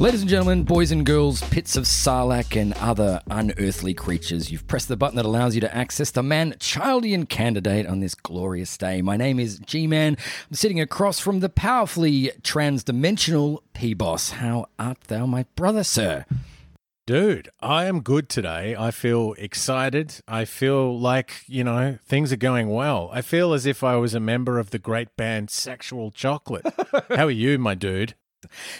Ladies and gentlemen, boys and girls, pits of sarlacc and other unearthly creatures, you've pressed the button that allows you to access the Manchildian candidate on this glorious day. My name is G Man. I'm sitting across from the powerfully transdimensional P Boss. How art thou, my brother, sir? Dude, I am good today. I feel excited. I feel like, you know, things are going well. I feel as if I was a member of the great band Sexual Chocolate. How are you, my dude?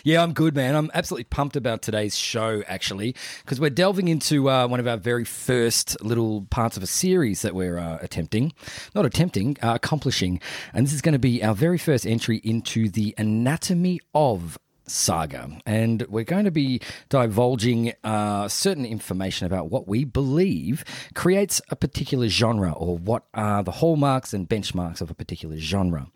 Yeah, I'm good, man. I'm absolutely pumped about today's show, actually, because we're delving into uh, one of our very first little parts of a series that we're uh, attempting, not attempting, uh, accomplishing. And this is going to be our very first entry into the anatomy of saga. And we're going to be divulging uh, certain information about what we believe creates a particular genre or what are the hallmarks and benchmarks of a particular genre.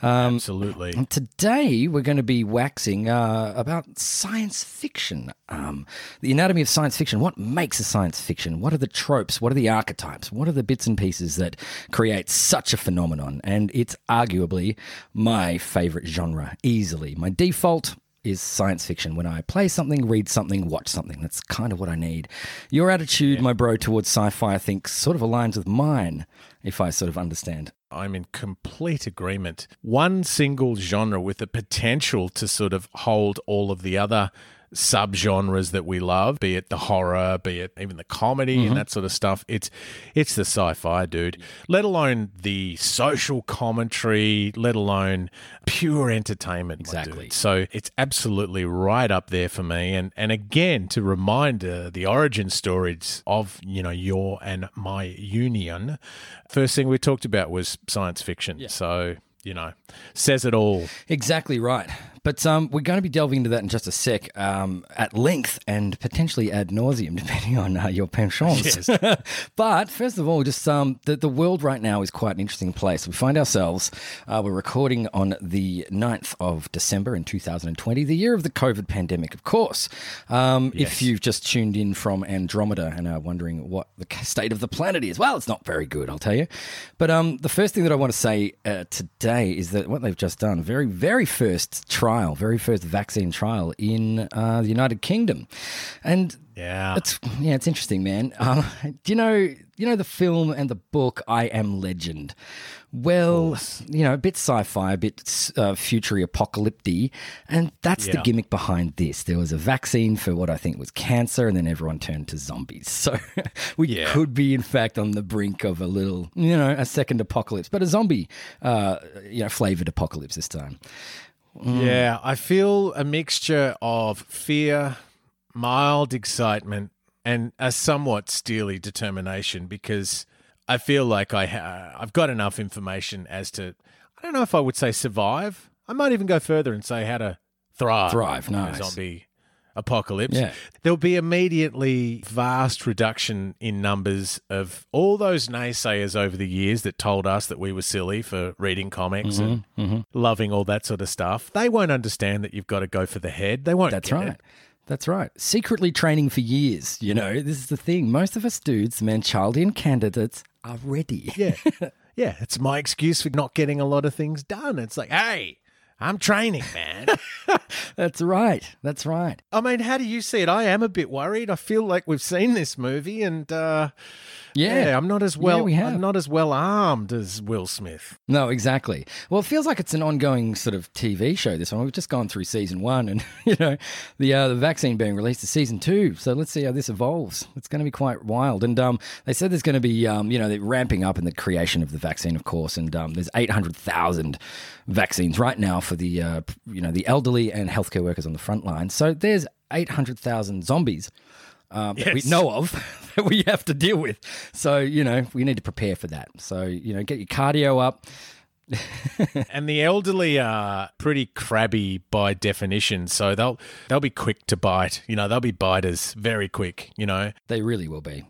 Um, Absolutely. Today, we're going to be waxing uh, about science fiction. Um, the anatomy of science fiction. What makes a science fiction? What are the tropes? What are the archetypes? What are the bits and pieces that create such a phenomenon? And it's arguably my favorite genre, easily. My default is science fiction. When I play something, read something, watch something, that's kind of what I need. Your attitude, yeah. my bro, towards sci fi, I think, sort of aligns with mine, if I sort of understand. I'm in complete agreement. One single genre with the potential to sort of hold all of the other subgenres that we love, be it the horror, be it even the comedy mm-hmm. and that sort of stuff. It's it's the sci-fi, dude. Let alone the social commentary, let alone pure entertainment. Exactly. So it's absolutely right up there for me. And and again, to remind uh, the origin stories of you know your and my union. First thing we talked about was science fiction. Yeah. So you know, says it all. Exactly right. But um, we're going to be delving into that in just a sec, um, at length and potentially ad nauseum, depending on uh, your penchants. Yes. but first of all, just um, the, the world right now is quite an interesting place. We find ourselves, uh, we're recording on the 9th of December in 2020, the year of the COVID pandemic, of course. Um, yes. If you've just tuned in from Andromeda and are wondering what the state of the planet is, well, it's not very good, I'll tell you. But um, the first thing that I want to say uh, today is that what they've just done, very, very first try trial, very first vaccine trial in uh, the United Kingdom, and yeah, it's yeah, it's interesting, man. Um, do you know you know the film and the book I Am Legend? Well, you know, a bit sci-fi, a bit uh, future apocalyptic, and that's yeah. the gimmick behind this. There was a vaccine for what I think was cancer, and then everyone turned to zombies. So we yeah. could be, in fact, on the brink of a little, you know, a second apocalypse, but a zombie, uh, you know, flavored apocalypse this time. Mm. Yeah, I feel a mixture of fear, mild excitement, and a somewhat steely determination because I feel like I ha- I've got enough information as to I don't know if I would say survive. I might even go further and say how to thrive. Thrive, nice. Zombie apocalypse, yeah. there'll be immediately vast reduction in numbers of all those naysayers over the years that told us that we were silly for reading comics mm-hmm, and mm-hmm. loving all that sort of stuff. They won't understand that you've got to go for the head. They won't. That's right. It. That's right. Secretly training for years, you know, this is the thing. Most of us dudes, Manchildian candidates, are ready. Yeah. yeah. It's my excuse for not getting a lot of things done. It's like, hey, I'm training, man. That's right. That's right. I mean, how do you see it? I am a bit worried. I feel like we've seen this movie, and uh, yeah. yeah. I'm not as well. Yeah, we have. I'm not as well armed as Will Smith. No, exactly. Well, it feels like it's an ongoing sort of TV show. This one we've just gone through season one, and you know, the uh, the vaccine being released to season two. So let's see how this evolves. It's going to be quite wild. And um, they said there's going to be um, you know, they're ramping up in the creation of the vaccine, of course. And um, there's 800,000 vaccines right now for the uh, you know the elderly and healthcare workers on the front line. So there's 800,000 zombies um, yes. we know of that we have to deal with. So, you know, we need to prepare for that. So, you know, get your cardio up, and the elderly are pretty crabby by definition, so they'll they'll be quick to bite. You know, they'll be biters very quick. You know, they really will be.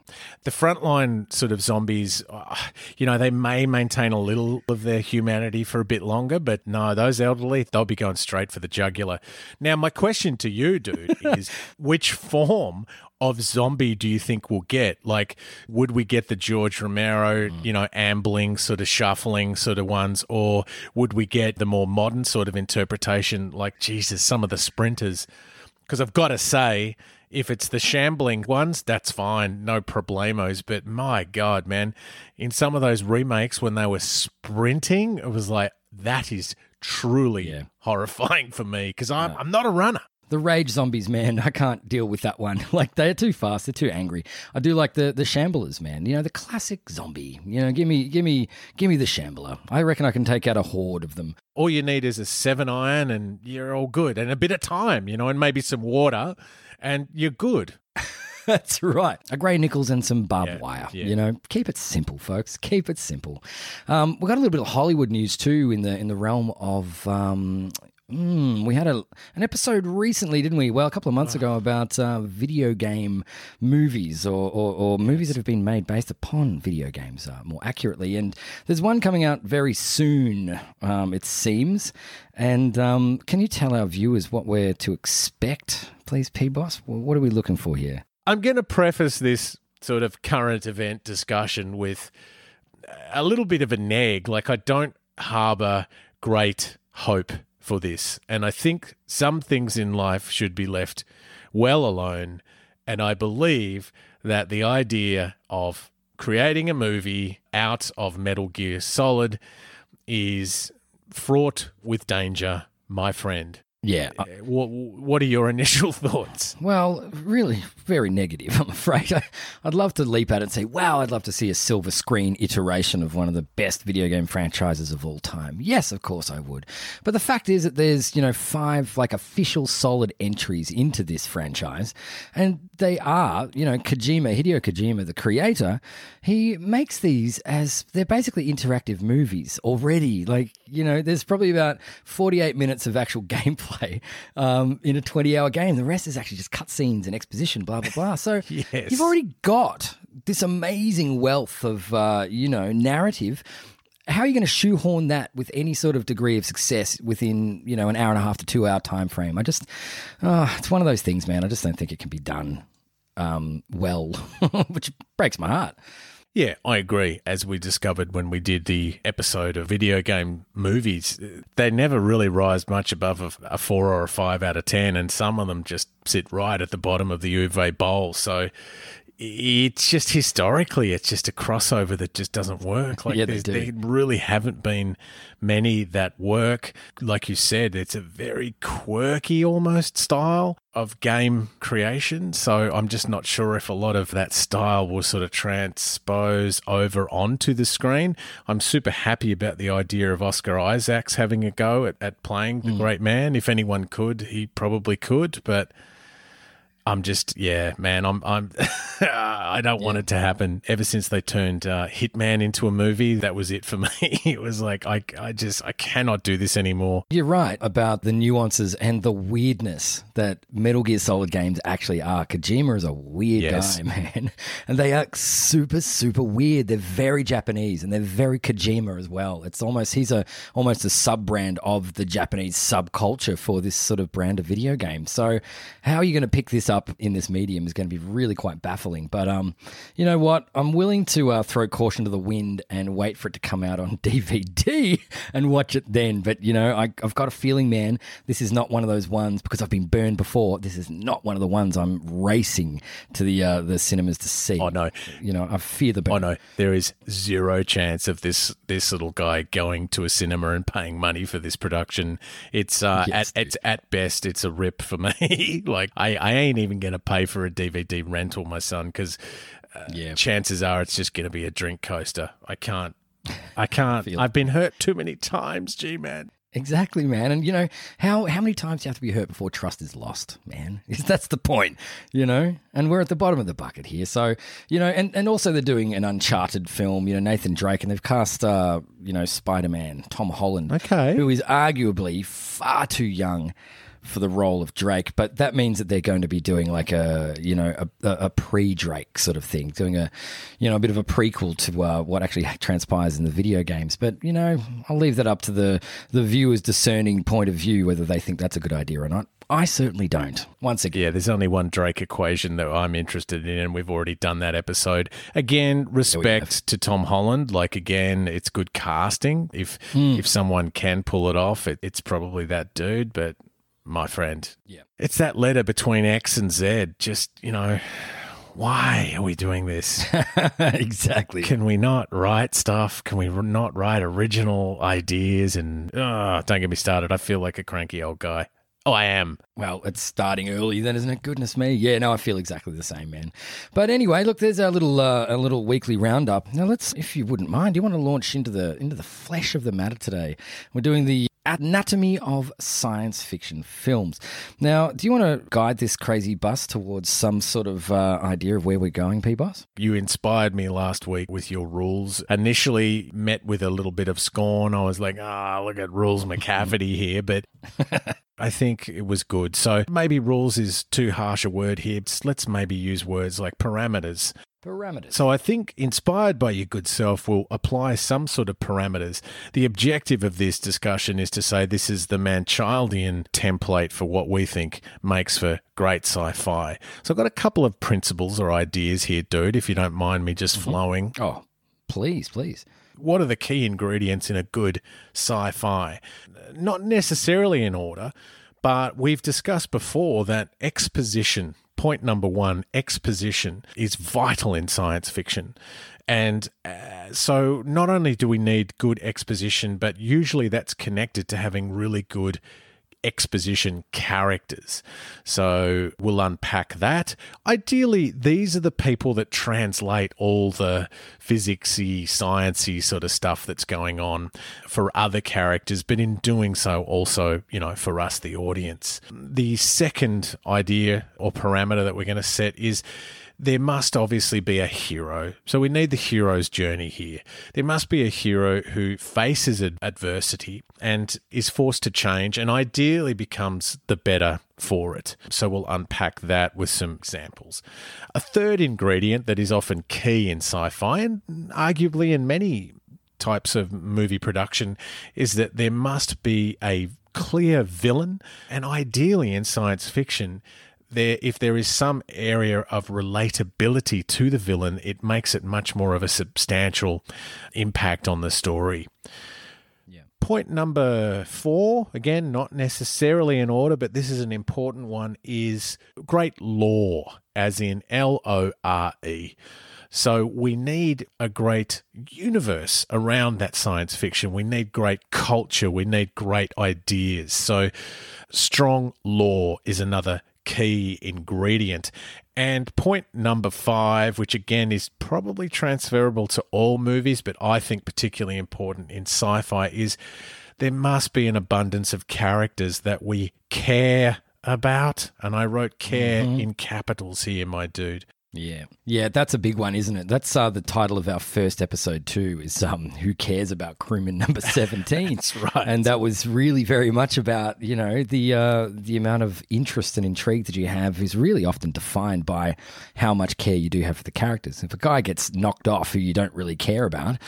The frontline sort of zombies, uh, you know, they may maintain a little of their humanity for a bit longer, but no, those elderly, they'll be going straight for the jugular. Now, my question to you, dude, is which form of zombie do you think we'll get? Like, would we get the George Romero, mm. you know, ambling, sort of shuffling sort of ones, or would we get the more modern sort of interpretation, like Jesus, some of the sprinters? Because I've got to say, if it's the shambling ones, that's fine, no problemos. But my God, man, in some of those remakes when they were sprinting, it was like, that is truly Yeah. horrifying for me because I'm, I'm not a runner. The rage zombies, man, I can't deal with that one. Like they're too fast, they're too angry. I do like the the shamblers, man. You know, the classic zombie. You know, give me give me give me the shambler. I reckon I can take out a horde of them. All you need is a seven iron and you're all good, and a bit of time, you know, and maybe some water, and you're good. That's right. A grey nickels and some barbed Yeah, wire. yeah. You know, keep it simple, folks. Keep it simple. Um, we got a little bit of Hollywood news too in the in the realm of. Um, mm, we had a an episode recently, didn't we? Well, a couple of months ago about uh, video game movies or, or, or movies that have been made based upon video games, uh, more accurately. And there's one coming out very soon, um, it seems. And um, can you tell our viewers what we're to expect, please, P Boss? What are we looking for here? I'm going to preface this sort of current event discussion with a little bit of a nag. Like, I don't harbor great hope for this. And I think some things in life should be left well alone. And I believe that the idea of creating a movie out of Metal Gear Solid is fraught with danger, my friend. Yeah. What, what are your initial thoughts? Well, really, very negative, I'm afraid. I, I'd love to leap at it and say, wow, I'd love to see a silver screen iteration of one of the best video game franchises of all time. Yes, of course I would. But the fact is that there's, you know, five like official solid entries into this franchise. And they are, you know, Kojima, Hideo Kojima, the creator, he makes these as they're basically interactive movies already. Like, you know, there's probably about 48 minutes of actual gameplay um, in a 20 hour game. The rest is actually just cutscenes and exposition, blah, blah, blah. So Yes. you've already got this amazing wealth of, uh, you know, narrative. How are you going to shoehorn that with any sort of degree of success within, you know, an hour and a half to two hour time frame? I just, oh, it's one of those things, man. I just don't think it can be done um, well, which breaks my heart. Yeah, I agree. As we discovered when we did the episode of video game movies, they never really rise much above a, a four or a five out of 10, and some of them just sit right at the bottom of the Uwe Boll. So it's just historically, it's just a crossover that just doesn't work. Like Yeah, they do. there really haven't been many that work. Like you said, it's a very quirky almost style of game creation. So I'm just not sure if a lot of that style will sort of transpose over onto the screen. I'm super happy about the idea of Oscar Isaacs having a go at, at playing the hmm. great man. If anyone could, he probably could, but I'm just yeah, man. I'm I'm I don't want it to happen. Ever since they turned uh, Hitman into a movie, that was it for me. it was like I I just I cannot do this anymore. You're right about the nuances and the weirdness that Metal Gear Solid games actually are. Kojima is a weird Yes. guy, man. And they are super, super weird. They're very Japanese and they're very Kojima as well. It's almost, he's a almost a sub brand of the Japanese subculture for this sort of brand of video game. So, how are you going to pick this up in this medium is going to be really quite baffling. But, um, you know what? I'm willing to uh, throw caution to the wind and wait for it to come out on DVD and watch it then. But, you know, I, I've got a feeling, man, this is not one of those ones because I've been burned before. This is not one of the ones I'm racing to the uh, the cinemas to see. Oh no, You know, I fear the burn. oh no, there is zero chance of this this little guy going to a cinema and paying money for this production. It's uh, Yes, at it's at best it's a rip for me. like I I ain't even gonna pay for a DVD rental, my son, because Yeah. chances are it's just gonna be a drink coaster. I can't. I can't. Feel- I've been hurt too many times, G man. Exactly, man. And you know how how many times do you have to be hurt before trust is lost, man? That's the point, you know. And we're at the bottom of the bucket here, so you know. And and also they're doing an Uncharted film, you know, Nathan Drake, and they've cast, uh, you know, Spider Man, Tom Holland, Okay. who is arguably far too young for the role of Drake, but that means that they're going to be doing like a you know a, a, pre-Drake sort of thing, doing a you know a bit of a prequel to uh, what actually transpires in the video games. But you know, I'll leave that up to the the viewer's discerning point of view whether they think that's a good idea or not. I certainly don't. Once again, Yeah, there's only one Drake equation that I'm interested in, and we've already done that episode. Again, respect to Tom Holland. Like again, it's good casting. If if someone can pull it off, it, it's probably that dude. But my friend. Yeah. It's that letter between X and Z. Just, you know, why are we doing this? exactly. Can we not write stuff? Can we not write original ideas? And oh, don't get me started. I feel like a cranky old guy. Oh, I am. Well, it's starting early then, isn't it? Goodness me. Yeah, no, I feel exactly the same, man. But anyway, look, there's our little uh, a little weekly roundup. Now, let's, if you wouldn't mind, do you want to launch into the into the flesh of the matter today? We're doing the anatomy of science fiction films. Now, do you want to guide this crazy bus towards some sort of uh, idea of where we're going, P-Boss? You inspired me last week with your rules. Initially met with a little bit of scorn. I was like, ah, oh, look at Rules McCafferty here, but I think it was good. So maybe rules is too harsh a word here. Let's maybe use words like parameters. Parameters. So I think, inspired by your good self, will apply some sort of parameters. The objective of this discussion is to say this is the Manchildian template for what we think makes for great sci-fi. So I've got a couple of principles or ideas here, dude. If you don't mind me just mm-hmm. flowing. Oh, please, please. What are the key ingredients in a good sci-fi? Not necessarily in order, but we've discussed before that exposition point number one exposition is vital in science fiction. And uh, so, not only do we need good exposition, but usually that's connected to having really good exposition characters. So we'll unpack that. Ideally, these are the people that translate all the physicsy, sciencey sort of stuff that's going on for other characters, but in doing so, also, you know, for us, the audience. The second idea or parameter that we're going to set is there must obviously be a hero. So we need the hero's journey here. There must be a hero who faces adversity and is forced to change and ideally becomes the better for it. So we'll unpack that with some examples. A third ingredient that is often key in sci fi and arguably in many types of movie production is that there must be a clear villain and ideally in science fiction there if there is some area of relatability to the villain, it makes it much more of a substantial impact on the story. Yeah. Point number four, again, not necessarily in order, but this is an important one, is great lore, as in L O R E. So we need a great universe around that science fiction. We need great culture. We need great ideas. So strong lore is another key ingredient. And point number five, which again is probably transferable to all movies, but I think particularly important in sci fi, is there must be an abundance of characters that we care about. And I wrote care mm-hmm. in capitals here, my dude. Yeah, yeah, that's a big one, isn't it? That's uh, the title of our first episode too. Is um, who cares about crewman number seventeen? that's right, and that was really very much about you know the uh, the amount of interest and intrigue that you have is really often defined by how much care you do have for the characters. If a guy gets knocked off who you don't really care about,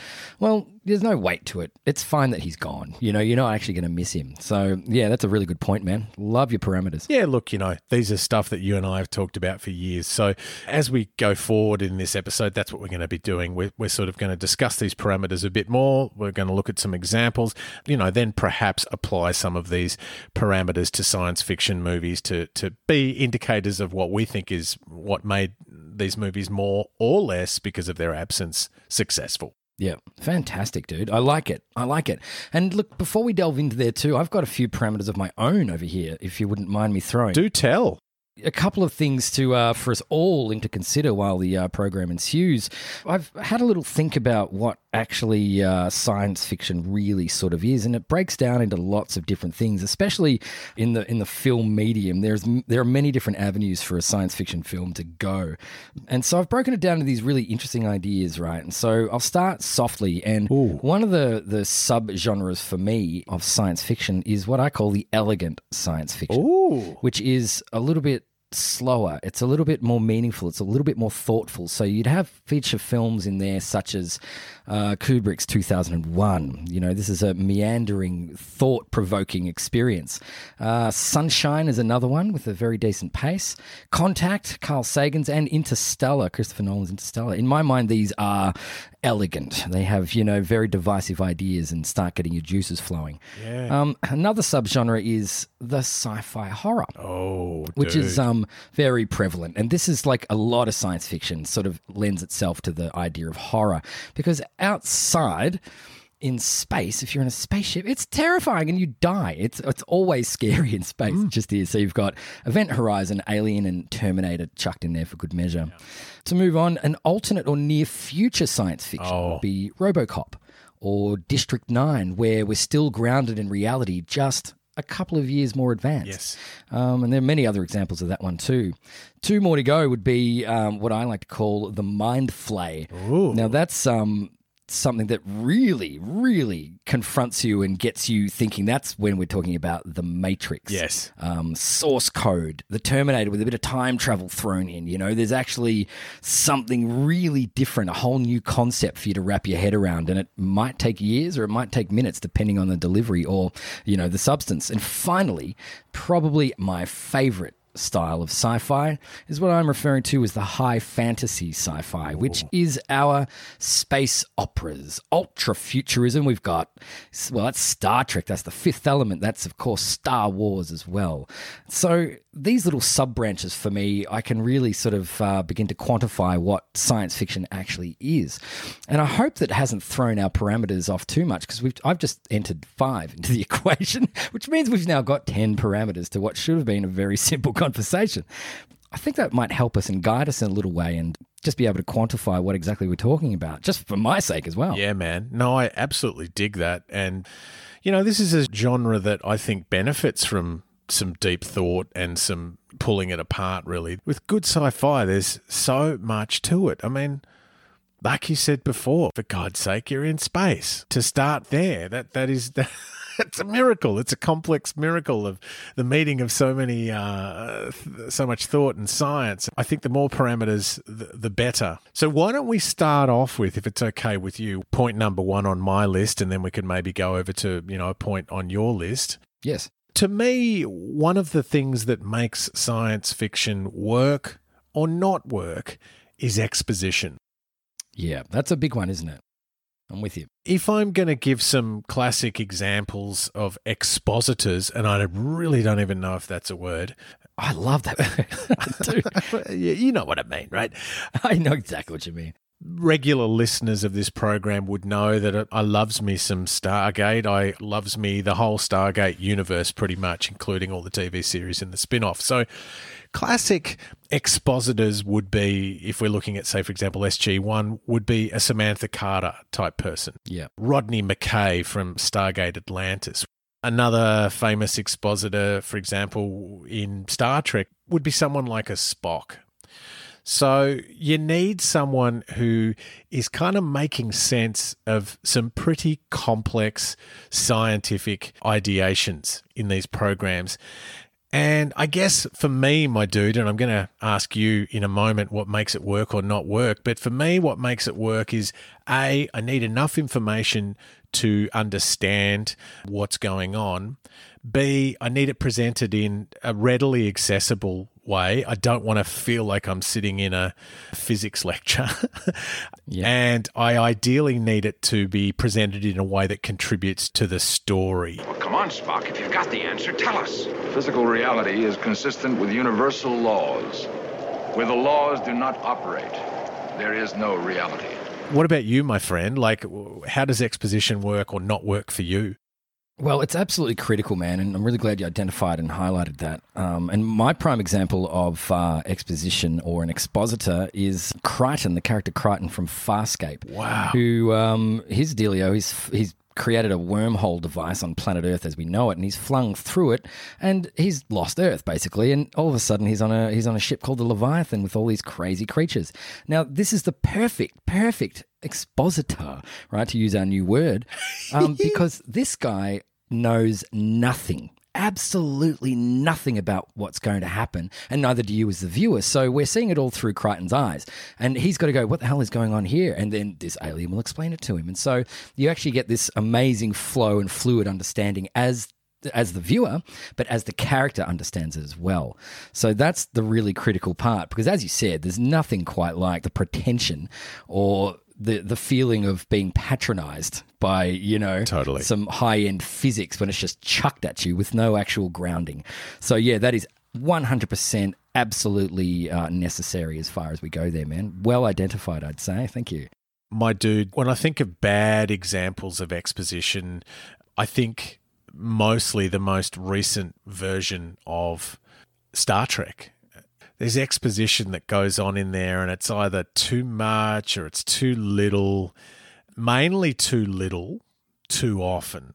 well, there's no weight to it. It's fine that he's gone. You know, you're not actually going to miss him. So, yeah, that's a really good point, man. Love your parameters. Yeah, look, you know, these are stuff that you and I have talked about for years. So, as we go forward in this episode, that's what we're going to be doing. We're, we're sort of going to discuss these parameters a bit more. We're going to look at some examples, you know, then perhaps apply some of these parameters to science fiction movies to, to be indicators of what we think is what made these movies more or less because of their absence successful. Yeah, fantastic, dude. I like it. I like it. And look, before we delve into there too, I've got a few parameters of my own over here, if you wouldn't mind me throwing. Do tell a couple of things to uh, for us all to consider while the uh, program ensues. I've had a little think about what actually uh, science fiction really sort of is, and it breaks down into lots of different things. Especially in the in the film medium, there's there are many different avenues for a science fiction film to go, and so I've broken it down to these really interesting ideas, right? And so I'll start softly, and Ooh. one of the the subgenres for me of science fiction is what I call the elegant science fiction, Ooh. which is a little bit slower. It's a little bit more meaningful. It's a little bit more thoughtful. So you'd have feature films in there, such as uh, Kubrick's 2001. You know, this is a meandering, thought provoking experience. Uh, Sunshine is another one with a very decent pace. Contact, Carl Sagan's, and Interstellar, Christopher Nolan's Interstellar. In my mind, these are elegant. They have, you know, very divisive ideas and start getting your juices flowing. Yeah. Um, another subgenre is the sci-fi horror. Oh, Which dude. is um, very prevalent. And this is like a lot of science fiction sort of lends itself to the idea of horror. Because outside in space, if you're in a spaceship, it's terrifying and you die. It's it's always scary in space. Mm. Just is. So you've got Event Horizon, Alien, and Terminator chucked in there for good measure. To move on, an alternate or near future science fiction Oh. would be Robocop or District 9, where we're still grounded in reality, just a couple of years more advanced. Yes. Um, and there are many other examples of that one too. Two more to go would be um, what I like to call the mind flay. Ooh. Now that's um, something that really, really confronts you and gets you thinking. That's when we're talking about the Matrix. Yes. Um, source code, the Terminator with a bit of time travel thrown in. You know, there's actually something really different, a whole new concept for you to wrap your head around, and it might take years or it might take minutes, depending on the delivery or you know the substance. And finally, probably my favorite style of sci-fi is what I'm referring to as the high fantasy sci-fi, which is our space operas, ultra futurism. We've got well, that's Star Trek. That's the fifth element. That's of course Star Wars as well. So these little sub branches for me, I can really sort of uh, begin to quantify what science fiction actually is, and I hope that hasn't thrown our parameters off too much because I've just entered five into the equation, which means we've now got ten parameters to what should have been a very simple conversation. I think that might help us and guide us in a little way and just be able to quantify what exactly we're talking about, just for my sake as well. Yeah, man. No, I absolutely dig that. And, you know, this is a genre that I think benefits from some deep thought and some pulling it apart, really. With good sci fi, there's so much to it. I mean, like you said before, for God's sake, you're in space. To start there, that that is that, it's a miracle. It's a complex miracle of the meeting of so many, uh, th- so much thought and science. I think the more parameters, the, the better. So why don't we start off with, if it's okay with you, point number one on my list, and then we can maybe go over to you know a point on your list Yes. To me, one of the things that makes science fiction work or not work is exposition. Yeah, that's a big one, isn't it? I'm with you. If I'm going to give some classic examples of expositors, and I really don't even know if that's a word, I love that. You you know what I mean, right? I know exactly what you mean. Regular listeners of this program would know that I loves me some Stargate. I loves me the whole Stargate universe pretty much, including all the TV series and the spin-off. So classic expositors would be, if we're looking at, say, for example, SG1, would be a Samantha Carter type person. Yeah. Rodney McKay from Stargate Atlantis. Another famous expositor, for example, in Star Trek would be someone like a Spock. So you need someone who is kind of making sense of some pretty complex scientific ideations in these programs. And I guess for me, my dude, and I'm going to ask you in a moment what makes it work or not work, but for me, what makes it work is A, I need enough information to understand what's going on. B, I need it presented in a readily accessible way. I don't want to feel like I'm sitting in a physics lecture. Yeah. And I ideally need it to be presented in a way that contributes to the story. Well, come on, Spock. If you've got the answer, tell us. Physical reality is consistent with universal laws. Where the laws do not operate, there is no reality. What about you, my friend? Like, how does exposition work or not work for you? Well, it's absolutely critical, man, and I'm really glad you identified and highlighted that. Um, and my prime example of uh, exposition or an expositor is Crichton, the character Crichton from Farscape. Wow. Who um, his dealio, he's he's created a wormhole device on planet Earth as we know it, and he's flung through it, and he's lost Earth basically. And all of a sudden, he's on a he's on a ship called the Leviathan with all these crazy creatures. Now, this is the perfect perfect expositor, right? To use our new word, um, because this guy knows nothing. Absolutely nothing about what's going to happen, and neither do you as the viewer. So we're seeing it all through Crichton's eyes, and he's got to go, "What the hell is going on here?" And then this alien will explain it to him, and so you actually get this amazing flow and fluid understanding as as the viewer, but as the character understands it as well. So that's the really critical part because, as you said, there's nothing quite like the pretension or the the feeling of being patronized by you know Totally. some high end physics when it's just chucked at you with no actual grounding. So yeah, that is one hundred percent absolutely uh, necessary as far as we go there, man. Well identified, I'd say. Thank you. my dude, when I think of bad examples of exposition, I think mostly the most recent version of Star Trek. There's exposition that goes on in there, and it's either too much or it's too little, mainly too little, too often.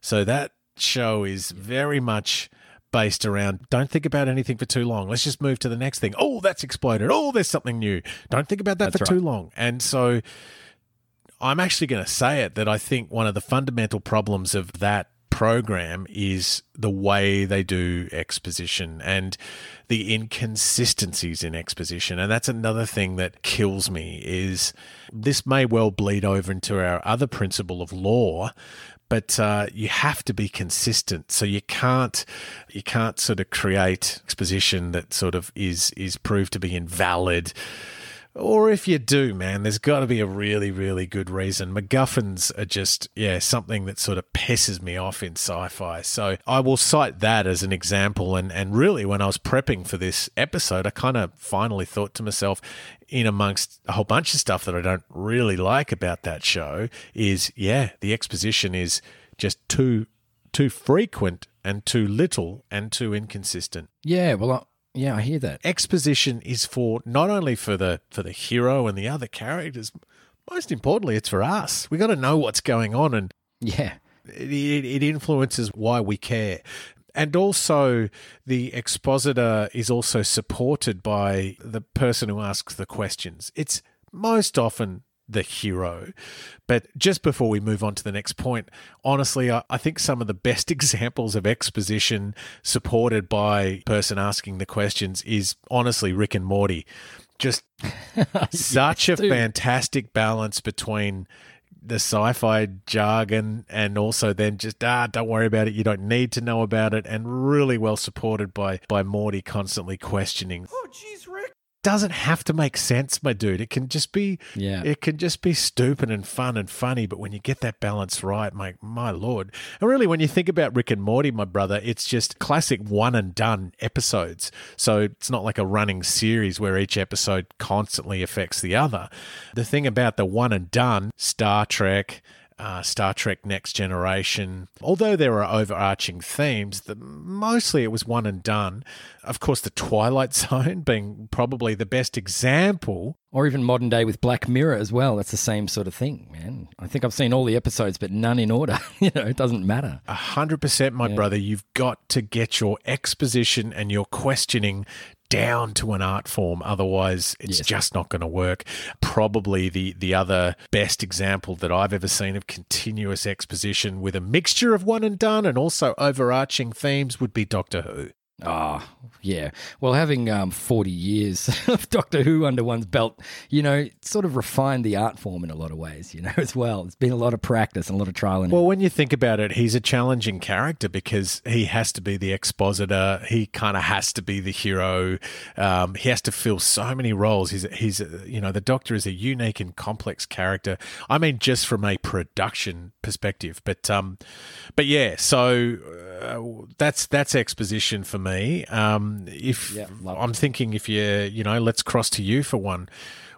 So that show is very much based around don't think about anything for too long. Let's just move to the next thing. Oh, that's exploded. Oh, there's something new. Don't think about that That's for right. too long. And so I'm actually going to say it that I think one of the fundamental problems of that program is the way they do exposition and the inconsistencies in exposition. And that's another thing that kills me is this may well bleed over into our other principle of lore but uh, you have to be consistent. So you can't you can't sort of create exposition that sort of is is proved to be invalid or if you do, man, there's got to be a really, really good reason. MacGuffins are just, yeah, something that sort of pisses me off in sci fi. So I will cite that as an example. And, and really, when I was prepping for this episode, I kind of finally thought to myself, in amongst a whole bunch of stuff that I don't really like about that show, is yeah, the exposition is just too too frequent and too little and too inconsistent Yeah, well, I, yeah, I hear that. exposition is for not only for the for the hero and the other characters most importantly it's for us. We got to know what's going on and Yeah, it, it, it influences why we care. And also the expositor is also supported by the person who asks the questions. It's most often the hero. But just before we move on to the next point, honestly, I, I think some of the best examples of exposition supported by person asking the questions is honestly Rick and Morty. Just such a dude. fantastic balance between the sci-fi jargon and also then just ah don't worry about it you don't need to know about it and really well supported by by Morty constantly questioning Oh, jeez, Rick. Doesn't have to make sense, my dude. It can just be Yeah. it can just be stupid and fun and funny, but when you get that balance right, my my lord. And really when you think about Rick and Morty, my brother, it's just classic one and done episodes. So it's not like a running series where each episode constantly affects the other. The thing about the one and done, Star Trek, uh, Star Trek Next Generation. Although there are overarching themes, the, mostly it was one and done. Of course, the Twilight Zone being probably the best example. or even modern day with Black Mirror as well. That's the same sort of thing, man. I think I've seen all the episodes, but none in order. you know, it doesn't matter. A hundred percent, my brother. You've got to get your exposition and your questioning down to an art form. Otherwise, it's Yes. just not going to work. Probably the the other best example that I've ever seen of continuous exposition with a mixture of one and done and also overarching themes would be Doctor Who. Ah, yeah. Well, having um, 40 years of Doctor Who under one's belt, you know, sort of refined the art form in a lot of ways, you know, as well. It's been a lot of practice and a lot of trial and Well, when you think about it, he's a challenging character because he has to be the expositor. He kind of has to be the hero. Um, he has to fill so many roles. He's, he's, uh, you know, the Doctor is a unique and complex character. I mean, just from a production perspective, but, um, but yeah. So uh, that's that's exposition for me. Um, if Yeah. I'm thinking, if you, you know, let's cross to you for one.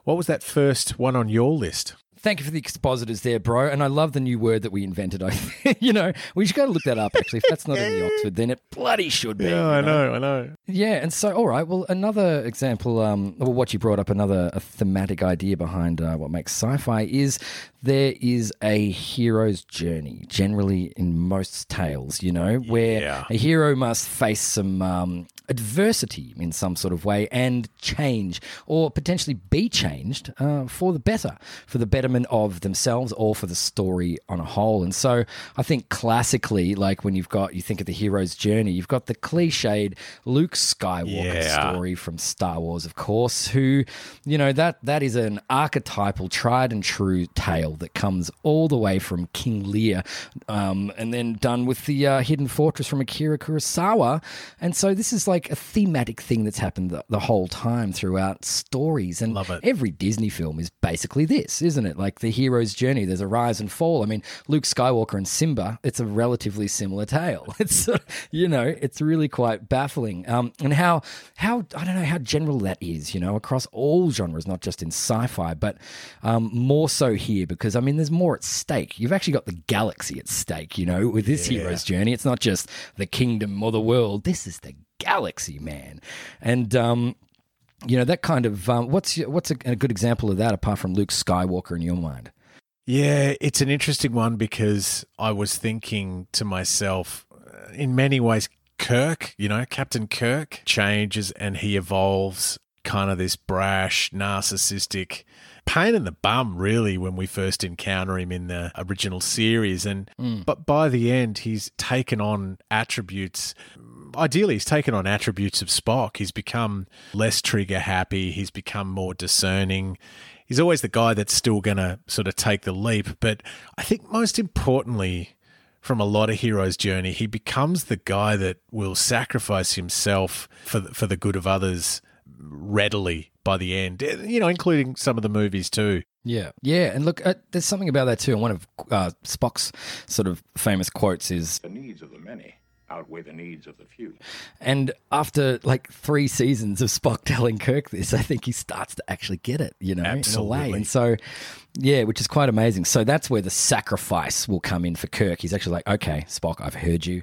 What was that first one on your list? Thank you for the expositors there, bro. And I love the new word that we invented. I you know, we should go to look that up, actually. If that's not in the Oxford, then it bloody should be. you know? know, I know. Yeah, and so all right. Well, another example, um, well, what you brought up, another a thematic idea behind uh, what makes sci-fi is there is a hero's journey. Generally, in most tales, you know, where Yeah. a hero must face some um, adversity in some sort of way and change, or potentially be changed uh, for the better, for the betterment of themselves or for the story on a whole. And so, I think classically, like when you've got you think of the hero's journey, you've got the cliched Luke Skywalker Yeah. story from Star Wars, of course, who, you know, that that is an archetypal, tried and true tale that comes all the way from King Lear, um, and then done with the uh, Hidden Fortress from Akira Kurosawa. And so this is like a thematic thing that's happened the, the whole time throughout stories. And Love it. every Disney film is basically this, isn't it? Like the hero's journey. There's a rise and fall. I mean, Luke Skywalker and Simba. It's a relatively similar tale. It's you know, it's really quite baffling. Um, and how how I don't know how general that is. You know, across all genres, not just in sci-fi, but um, more so here because I mean, there's more at stake. You've actually got the galaxy at stake. You know, with this hero's journey, it's not just the kingdom or the world. This is the galaxy, man. And um, you know that kind of um, what's your- what's a, a good example of that apart from Luke Skywalker in your mind? Yeah, it's an interesting one because I was thinking to myself, uh, in many ways, Kirk, you know, Captain Kirk changes and he evolves kind of this brash, narcissistic pain in the bum, really, when we first encounter him in the original series. And mm. but by the end, he's taken on attributes. Ideally, he's taken on attributes of Spock. He's become less trigger happy. He's become more discerning he's always the guy that's still going to sort of take the leap. But I think most importantly, from a lot of heroes' journey, he becomes the guy that will sacrifice himself for the, for the good of others readily by the end. You know, including some of the movies too. Yeah, yeah, and look, uh, there's something about that too. And one of uh, Spock's sort of famous quotes is, The needs of the many outweigh the needs of the few. and after like three seasons of Spock telling Kirk this, I think he starts to actually get it, you know, in a way. Absolutely. And so, yeah, which is quite amazing. So that's where the sacrifice will come in for Kirk. He's actually like, okay, Spock, I've heard you.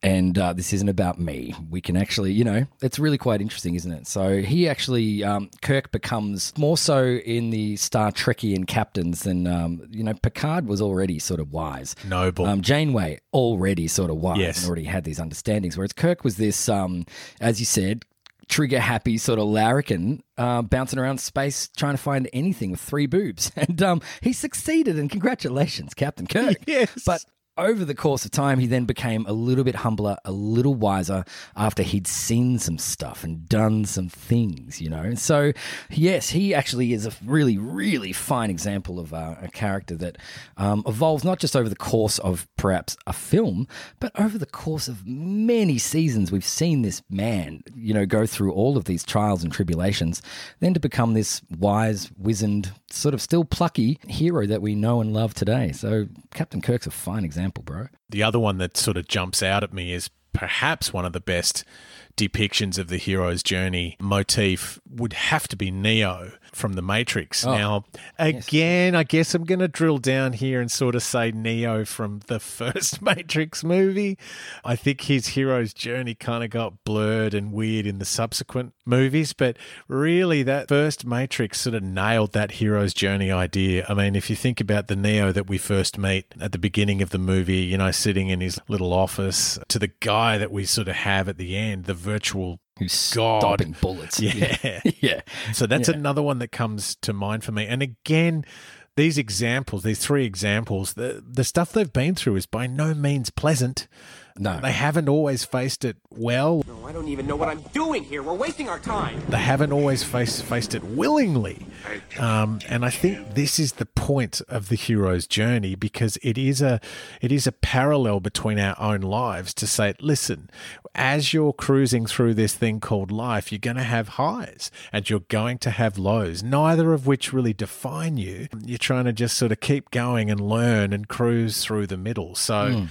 And uh, this isn't about me. We can actually, you know, it's really quite interesting, isn't it? So he actually, um, Kirk becomes more so in the Star Trekian captains than, um, you know, Picard was already sort of wise. Noble. Um, Janeway already sort of wise Yes. and already had these understandings, whereas Kirk was this, um, as you said, trigger happy sort of larrikin uh, bouncing around space trying to find anything with three boobs. And um, he succeeded, and congratulations, Captain Kirk. Yes. But over the course of time, he then became a little bit humbler, a little wiser after he'd seen some stuff and done some things, you know. So, yes, he actually is a really, really fine example of uh, a character that um, evolves not just over the course of perhaps a film, but over the course of many seasons. We've seen this man, you know, go through all of these trials and tribulations, then to become this wise, wizened, sort of still plucky hero that we know and love today. So, Captain Kirk's a fine example, bro. The other one that sort of jumps out at me is perhaps one of the best depictions of the hero's journey motif would have to be Neo from the Matrix. Oh, now, again, I guess I'm going to drill down here and sort of say Neo from the first Matrix movie. I think his hero's journey kind of got blurred and weird in the subsequent movies, but really that first Matrix sort of nailed that hero's journey idea. I mean, if you think about the Neo that we first meet at the beginning of the movie, you know, sitting in his little office, to the guy that we sort of have at the end, the virtual Who's God. stopping bullets. Yeah. yeah. so that's another one that comes to mind for me. And again, these examples, these three examples, the the stuff they've been through is by no means pleasant. No. They haven't always faced it well. No, I don't even know what I'm doing here. We're wasting our time. They haven't always faced faced it willingly. Um, and I think this is the point of the hero's journey because it is a it is a parallel between our own lives to say, listen, as you're cruising through this thing called life, you're going to have highs and you're going to have lows, neither of which really define you. You're trying to just sort of keep going and learn and cruise through the middle. So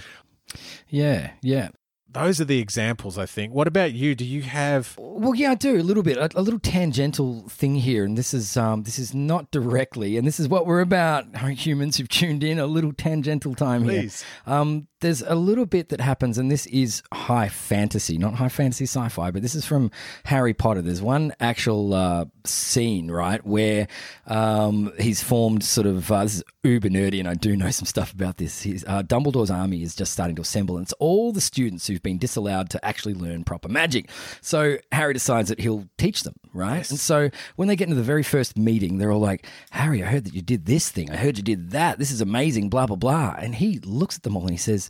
Yeah. Yeah. those are the examples, I think. What about you? Do you have Well, yeah, I do a little bit, a, a little tangential thing here, and this is um, this is not directly, and this is what we're about, humans who've tuned in. A little tangential time Please. here. Um, there's a little bit that happens, and this is high fantasy, not high fantasy sci-fi, but this is from Harry Potter. There's one actual uh, scene, right, where um, he's formed sort of. Uh, this is uber nerdy, and I do know some stuff about this. He's, uh, Dumbledore's army is just starting to assemble, and it's all the students who've been disallowed to actually learn proper magic. So Harry decides that he'll teach them, right? And so when they get into the very first meeting, they're all like, "Harry, I heard that you did this thing. I heard you did that. This is amazing." Blah blah blah. And he looks at them all and he says,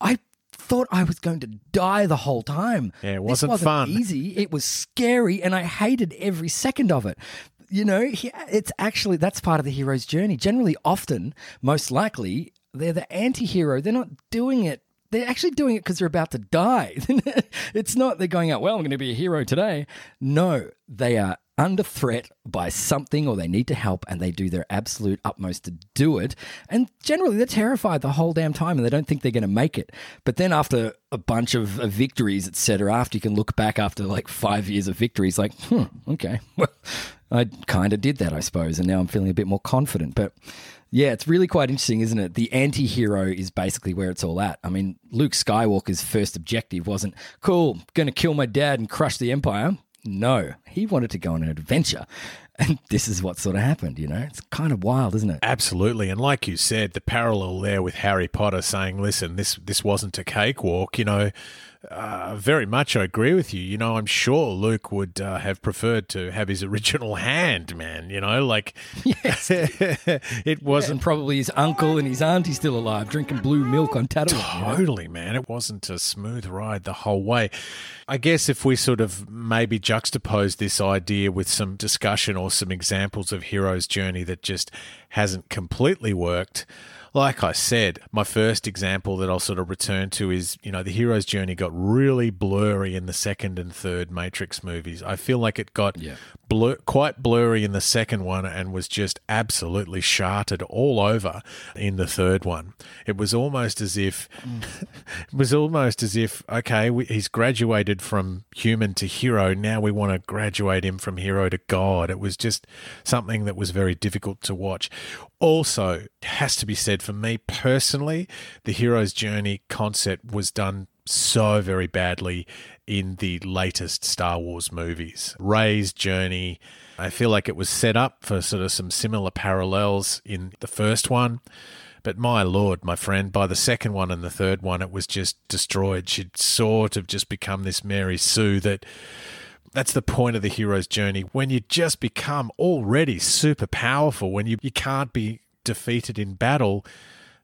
"I." thought I was going to die the whole time. Yeah, it This wasn't wasn't fun. Easy. It was scary, and I hated every second of it. You know, he, it's actually that's part of the hero's journey. Generally, often, most likely, they're the anti-hero. They're not doing it. They're actually doing it because they're about to die. it's not they're going out. Well, I'm going to be a hero today. No, they are under threat by something or they need to help and they do their absolute utmost to do it. And generally, they're terrified the whole damn time and they don't think they're going to make it. But then, after a bunch of victories, etc., after you can look back after like five years of victories, like, hmm, okay, well, I kind of did that, I suppose. And now I'm feeling a bit more confident. But yeah, it's really quite interesting, isn't it? The anti hero is basically where it's all at. I mean, Luke Skywalker's first objective wasn't, cool, to kill my dad and crush the Empire. No, he wanted to go on an adventure. And this is what sort of happened, you know? It's kind of wild, isn't it? Absolutely, and like you said, the parallel there with Harry Potter saying, "Listen, this this wasn't a cakewalk." You know, uh, very much I agree with you. You know, I'm sure Luke would uh, have preferred to have his original hand, man. You know, like Yes. it wasn't And probably his uncle and his auntie still alive, drinking blue milk on Tatooine. you know? Totally, man. It wasn't a smooth ride the whole way. I guess if we sort of maybe juxtapose this idea with some discussion or some examples of hero's journey that just hasn't completely worked. Like I said, my first example that I'll sort of return to is, you know, the hero's journey got really blurry in the second and third Matrix movies. I feel like it got Yeah. blur- quite blurry in the second one and was just absolutely sharted all over in the third one. It was almost as if it was almost as if okay, we, he's graduated from human to hero. Now we want to graduate him from hero to god. It was just something that was very difficult to watch. Also, has to be said for me personally, the hero's journey concept was done so very badly in the latest Star Wars movies. Rey's journey, I feel like it was set up for sort of some similar parallels in the first one. But my lord, my friend, by the second one and the third one, it was just destroyed. She'd sort of just become this Mary Sue that that's the point of the hero's journey. When you just become already super powerful, when you, you can't be defeated in battle,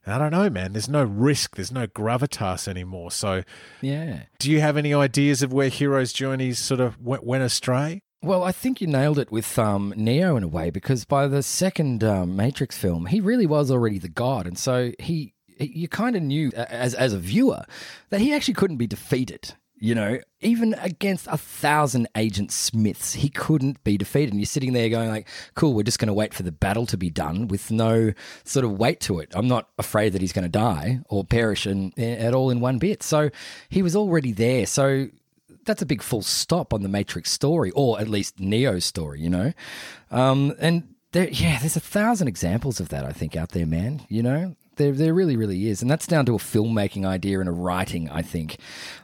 I don't know, man. There's no risk, there's no gravitas anymore. So, Yeah. do you have any ideas of where hero's journeys sort of went, went astray? Well, I think you nailed it with um, Neo in a way because by the second um, Matrix film, he really was already the god, and so he, he you kind of knew as as a viewer that he actually couldn't be defeated. You know, even against a thousand Agent Smiths, he couldn't be defeated. And you're sitting there going like, "Cool, we're just going to wait for the battle to be done with no sort of weight to it." I'm not afraid that he's going to die or perish in, at all in one bit. So he was already there. So that's a big full stop on the Matrix story, or at least Neo's story, you know. Um, and there, yeah, there's a thousand examples of that. I think out there, man. You know, there, there really, really is, and that's down to a filmmaking idea and a writing. I think,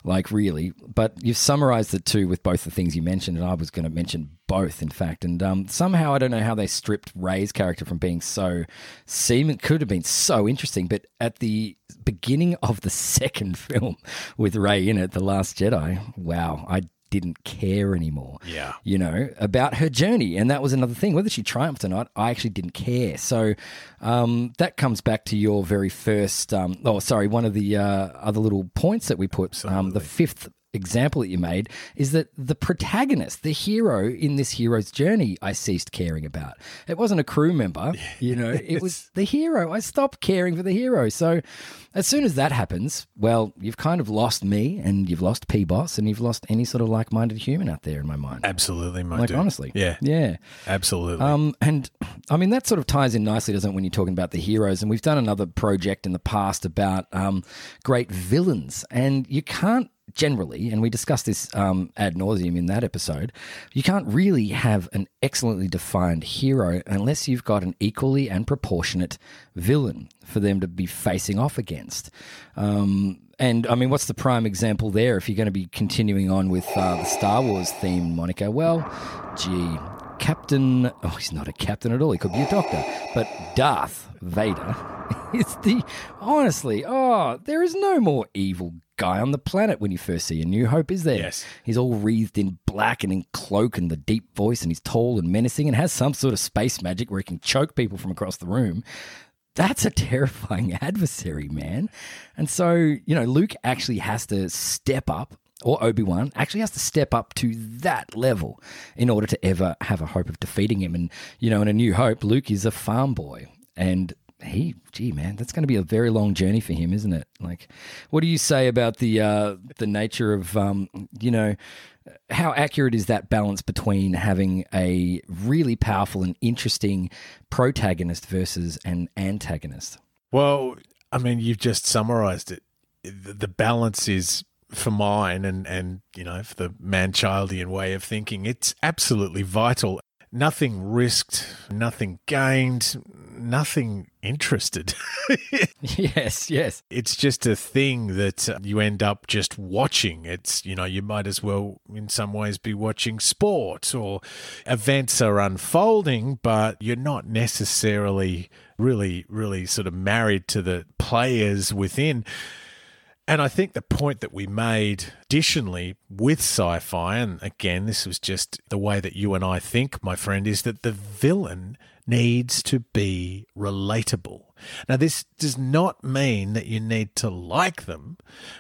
like really. But you've summarized the two with both the things you mentioned, and I was going to mention both, in fact. And um, somehow I don't know how they stripped Rey's character from being so seeming could have been so interesting, but at the beginning of the second film with Ray in it, The Last Jedi, wow, I didn't care anymore. Yeah. You know, about her journey. And that was another thing. Whether she triumphed or not, I actually didn't care. So um, that comes back to your very first, um, oh, sorry, one of the uh, other little points that we put, um, the fifth example that you made is that the protagonist, the hero in this hero's journey, I ceased caring about. It wasn't a crew member, you know, it was the hero. I stopped caring for the hero. So as soon as that happens, well, you've kind of lost me and you've lost P Boss and you've lost any sort of like minded human out there in my mind. Absolutely, my Like, dude. honestly. Yeah, Yeah. absolutely. Um, and I mean, that sort of ties in nicely, doesn't it, when you're talking about the heroes? And we've done another project in the past about um, great villains. And you can't generally, and we discussed this um, ad nauseum in that episode, you can't really have an excellently defined hero unless you've got an equally and proportionate villain for them to be facing off against. Um, and I mean, what's the prime example there if you're going to be continuing on with uh, the Star Wars theme, Monica? Well, gee, Captain. Oh, he's not a captain at all. He could be a doctor. But Darth Vader is the. Honestly, oh, there is no more evil guy on the planet when you first see A New Hope, is there? Yes. He's all wreathed in black and in cloak and the deep voice, and he's tall and menacing and has some sort of space magic where he can choke people from across the room. that's a terrifying adversary, man. And so, you know, Luke actually has to step up, or Obi Wan actually has to step up to that level in order to ever have a hope of defeating him. And, you know, in A New Hope, Luke is a farm boy. And he, gee, man, that's going to be a very long journey for him, isn't it? Like, what do you say about the uh, the nature of, um, you know, how accurate is that balance between having a really powerful and interesting protagonist versus an antagonist? Well, I mean, you've just summarized it. The balance is for mine and, and you know, for the Manchildian way of thinking, it's absolutely vital. Nothing risked, nothing gained, nothing interested. yes, yes. it's just a thing that uh, you end up just watching. It's, you know, you might as well, in some ways, be watching sport or events are unfolding, but you're not necessarily really, really sort of married to the players within. And I think the point that we made additionally with sci fi, and again, this was just the way that you and I think, my friend, is that the villain needs to be relatable. Now, this does not mean that you need to like them,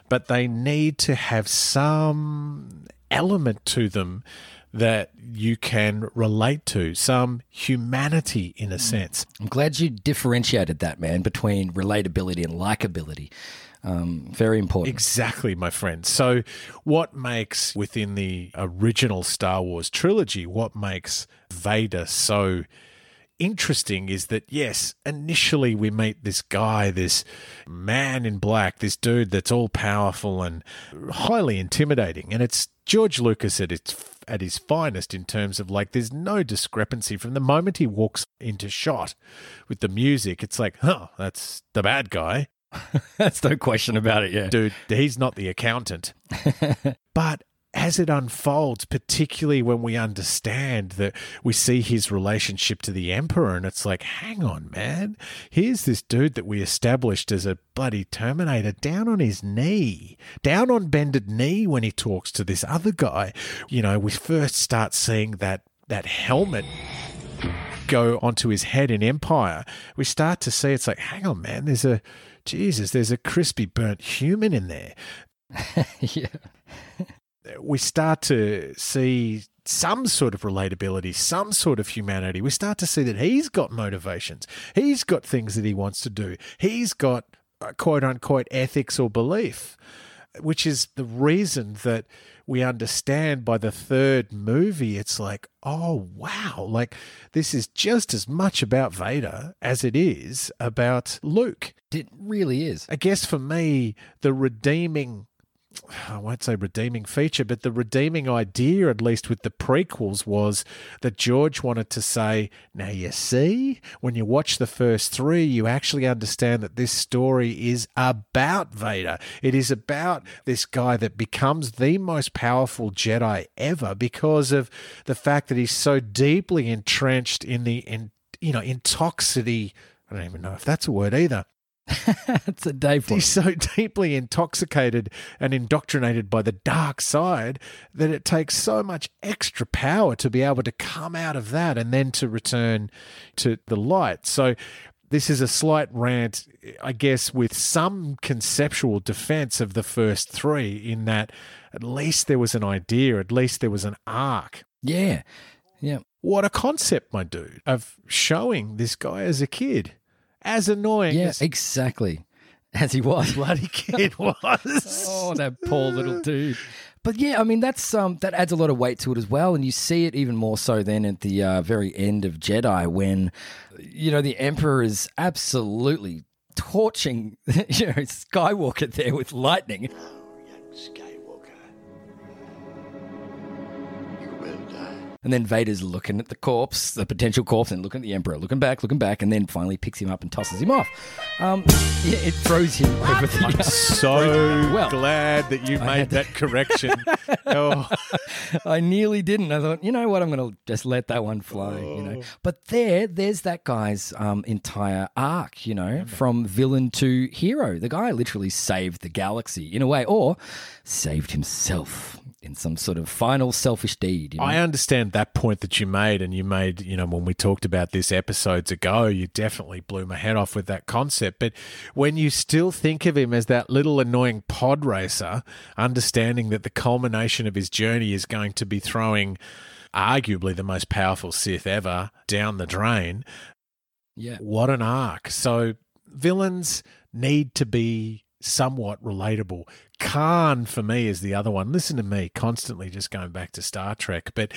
but they need to have some element to them that you can relate to, some humanity in a sense. I'm glad you differentiated that, man, between relatability and likability. Um, very important. Exactly, my friend. So, what makes within the original Star Wars trilogy, what makes Vader so interesting is that, yes, initially we meet this guy, this man in black, this dude that's all powerful and highly intimidating. And it's George Lucas at its at his finest in terms of like there's no discrepancy from the moment he walks into shot with the music it's like huh that's the bad guy That's no question about it, yeah. dude, he's not the accountant. but as it unfolds, particularly when we understand that we see his relationship to the Emperor, and it's like, hang on, man, here's this dude that we established as a bloody Terminator down on his knee, down on bended knee when he talks to this other guy. You know, we first start seeing that that helmet go onto his head in Empire. We start to see it's like, hang on, man, there's a Jesus, there's a crispy burnt human in there. yeah. We start to see some sort of relatability, some sort of humanity. We start to see that he's got motivations. He's got things that he wants to do. He's got uh, quote unquote ethics or belief, which is the reason that we understand by the third movie, it's like, oh, wow, like this is just as much about Vader as it is about Luke. It really is. I guess for me, the redeeming I won't say redeeming feature, but the redeeming idea, at least with the prequels, was that George wanted to say, now you see, when you watch the first three, you actually understand that this story is about Vader. It is about this guy that becomes the most powerful Jedi ever because of the fact that he's so deeply entrenched in the, in, you know, intoxicity. I don't even know if that's a word either it's a day for He's so deeply intoxicated and indoctrinated by the dark side that it takes so much extra power to be able to come out of that and then to return to the light. So, this is a slight rant, I guess, with some conceptual defense of the first three, in that at least there was an idea, at least there was an arc. Yeah. Yeah. What a concept, my dude, of showing this guy as a kid as annoying Yeah, as exactly. As he was. bloody kid was. Oh, that poor little dude. But yeah, I mean that's um that adds a lot of weight to it as well, and you see it even more so then at the uh, very end of Jedi when, you know, the Emperor is absolutely torching, you know, Skywalker there with lightning. Skywalker. And then Vader's looking at the corpse, the potential corpse, and looking at the Emperor, looking back, looking back, and then finally picks him up and tosses him off. Um, yeah, it throws him over the. I'm so Well, glad that you made had to- that correction. oh, I nearly didn't. I thought, you know what, I'm going to just let that one fly, you know. But there, there's that guy's um, entire arc, you know, from villain to hero. The guy literally saved the galaxy in a way, or saved himself in some sort of final selfish deed. You know? I understand that point that you made, and you made, you know, when we talked about this episodes ago, you definitely blew my head off with that concept. But when you still think of him as that little annoying pod racer, understanding that the culmination of his journey is going to be throwing arguably the most powerful Sith ever down the drain, yeah. what an arc. So villains need to be somewhat relatable. Khan for me is the other one. Listen to me constantly just going back to Star Trek, but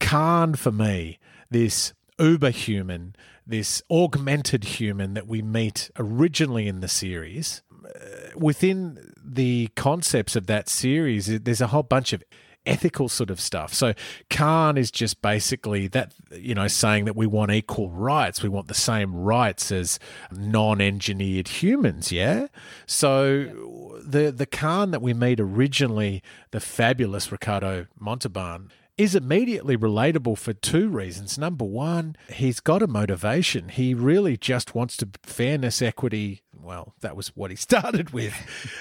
Khan for me, this uber human, this augmented human that we meet originally in the series, uh, within the concepts of that series, there's a whole bunch of ethical sort of stuff. So Khan is just basically that, you know, saying that we want equal rights. We want the same rights as non-engineered humans. Yeah. So the the Khan that we meet originally, the fabulous Ricardo Montalban. Is immediately relatable for two reasons. Number one, he's got a motivation. He really just wants to fairness, equity, well, that was what he started with.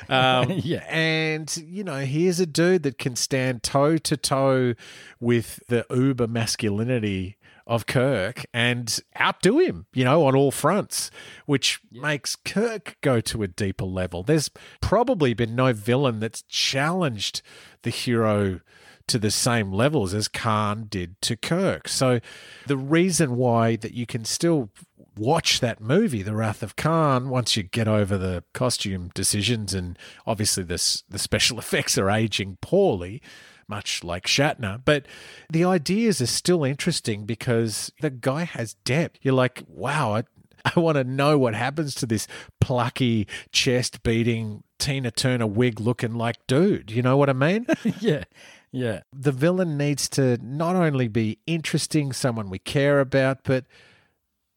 Um, Yeah. And, you know, here's a dude that can stand toe to toe with the uber masculinity of Kirk and outdo him, you know, on all fronts, which makes Kirk go to a deeper level. There's probably been no villain that's challenged the hero to the same levels as Khan did to Kirk. So the reason why that you can still watch that movie, The Wrath of Khan, once you get over the costume decisions and obviously this the special effects are aging poorly, much like Shatner. But the ideas are still interesting because the guy has depth. You're like, wow, I, I want to know what happens to this plucky, chest beating, Tina Turner wig looking like dude. You know what I mean? yeah. Yeah. the villain needs to not only be interesting, someone we care about, but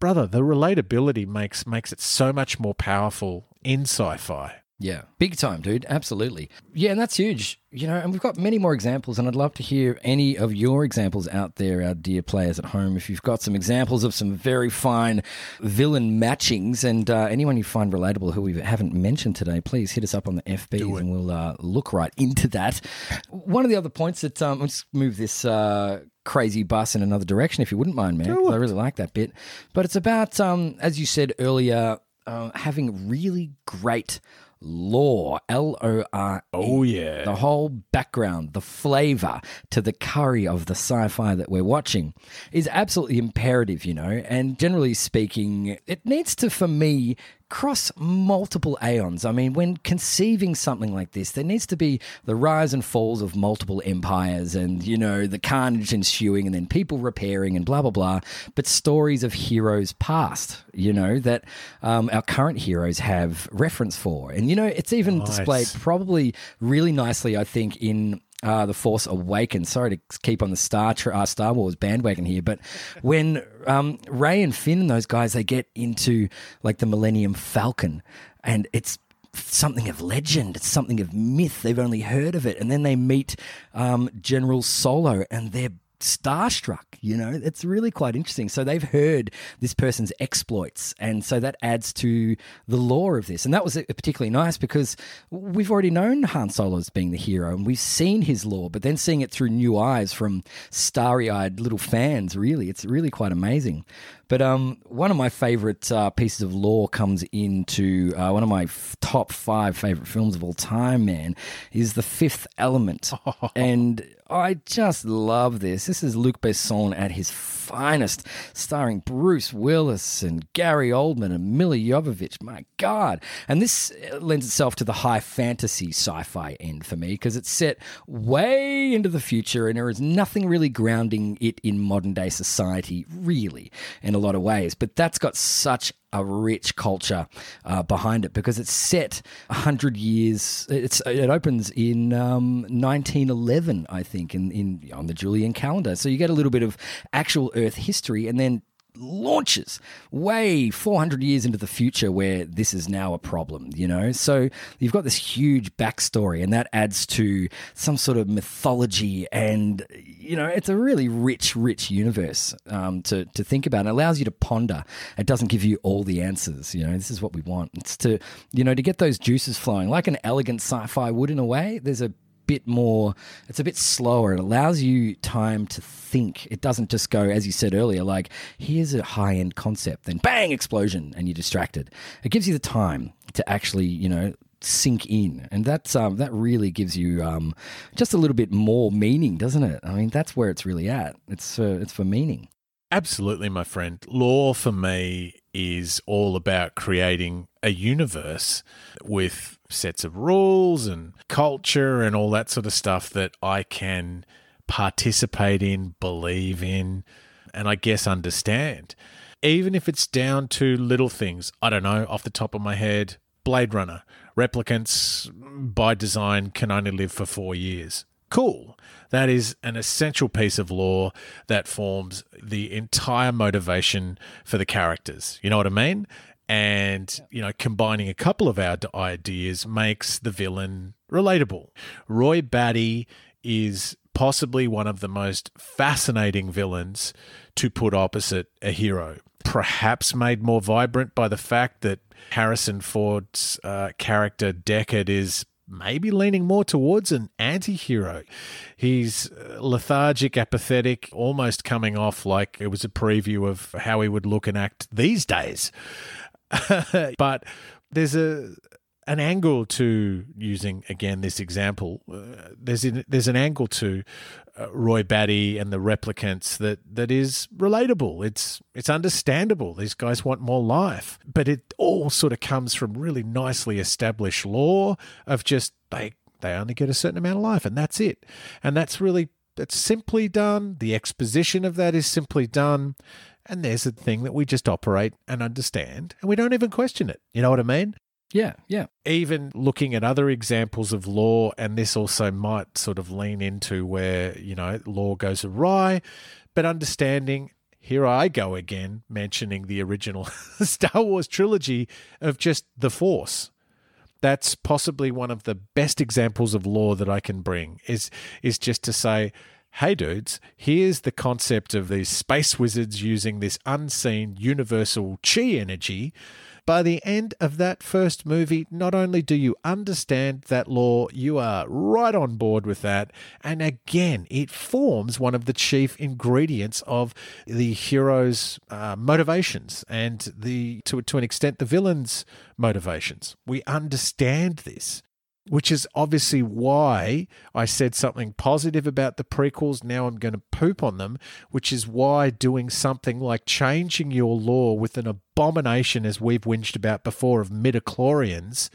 brother, the relatability makes makes it so much more powerful in sci-fi. Yeah, big time, dude. Absolutely. Yeah, and that's huge. You know, and we've got many more examples, and I'd love to hear any of your examples out there, our dear players at home. If you've got some examples of some very fine villain matchings, and uh, anyone you find relatable who we haven't mentioned today, please hit us up on the FBs, and we'll uh, look right into that. One of the other points that um, let's move this. Uh, crazy bus in another direction if you wouldn't mind man i really like that bit but it's about um, as you said earlier uh, having really great lore l-o-r Oh yeah. the whole background, the flavor to the curry of the sci fi that we're watching is absolutely imperative, you know. And generally speaking, it needs to, for me, cross multiple aeons. I mean, when conceiving something like this, there needs to be the rise and falls of multiple empires and, you know, the carnage ensuing and then people repairing and blah, blah, blah. But stories of heroes past, you know, that um, our current heroes have reference for. And, you know, it's even Nice. displayed probably really nicely, I think, in uh, the Force Awakens. Sorry to keep on the Star uh, Star Wars bandwagon here, but when um, Rey and Finn and those guys they get into like the Millennium Falcon, and it's something of legend, it's something of myth. They've only heard of it, and then they meet um, General Solo, and they're starstruck you know? It's really quite interesting. So they've heard this person's exploits and so that adds to the lore of this. And that was uh, particularly nice because we've already known han solo as being the hero and we've seen his lore but then seeing it through new eyes from starry-eyed little fans really it's really quite amazing but um, one of my favorite uh, pieces of lore comes into uh, one of my f- top five favorite films of all time, man, is The Fifth Element. and I just love this. This is Luc Besson at his finest, starring Bruce Willis and Gary Oldman and Milla Jovovich. My God. And this uh, lends itself to the high fantasy sci fi end for me because it's set way into the future and there is nothing really grounding it in modern day society, really, in a lot of ways. But that's got such a rich culture uh, behind it because it's set 100 years it's it opens in um, 1911 i think in, in on the julian calendar so you get a little bit of actual earth history and then launches way 400 years into the future where this is now a problem, you know? So you've got this huge backstory, and that adds to some sort of mythology. And, you know, it's a really rich, rich universe um, to, to think about. It allows you to ponder. It doesn't give you all the answers, you know? This is what we want. It's to, you know, to get those juices flowing, like an elegant sci fi would in a way. There's a bit more, it's a bit slower. It allows you time to think. It doesn't just go, as you said earlier, like, here's a high end concept, then bang, explosion, and you're distracted. It gives you the time to actually, you know, sink in, and that's um, that really gives you um, just a little bit more meaning, doesn't it? I mean, that's where it's really at. It's it's for meaning. Absolutely, my friend. Lore for me is all about creating a universe with sets of rules and culture and all that sort of stuff that I can participate in, believe in, and I guess understand. Even if it's down to little things, I don't know, off the top of my head, Blade Runner, replicants by design can only live for four years. Cool. That is an essential piece of lore that forms the entire motivation for the characters. You know what I mean? And, you know, combining a couple of our ideas makes the villain relatable. Roy Batty is possibly one of the most fascinating villains to put opposite a hero. Perhaps made more vibrant by the fact that Harrison Ford's uh, character Deckard is maybe leaning more towards an anti hero. He's uh, lethargic, apathetic, almost coming off like it was a preview of how he would look and act these days. but there's a an angle to using again this example. Uh, there's there's an angle to uh, Roy Batty and the replicants that that is relatable. It's it's understandable. These guys want more life, but it all sort of comes from really nicely established lore of just they they only get a certain amount of life and that's it. And that's really that's simply done. The exposition of that is simply done. And there's a thing that we just operate and understand, and we don't even question it. You know what I mean? Yeah, yeah. Even looking at other examples of lore, and this also might sort of lean into where, you know, lore goes awry, but understanding here I go again, mentioning the original Star Wars trilogy of just the Force. That's possibly one of the best examples of lore that I can bring is is just to say, hey dudes, here's the concept of these space wizards using this unseen universal chi energy by the end of that first movie, not only do you understand that lore, you are right on board with that. And again, it forms one of the chief ingredients of the hero's uh, motivations and the to, to an extent the villain's motivations. We understand this which is obviously why I said something positive about the prequels. Now I'm going to poop on them, which is why doing something like changing your lore with an abomination, as we've whinged about before, of midichlorians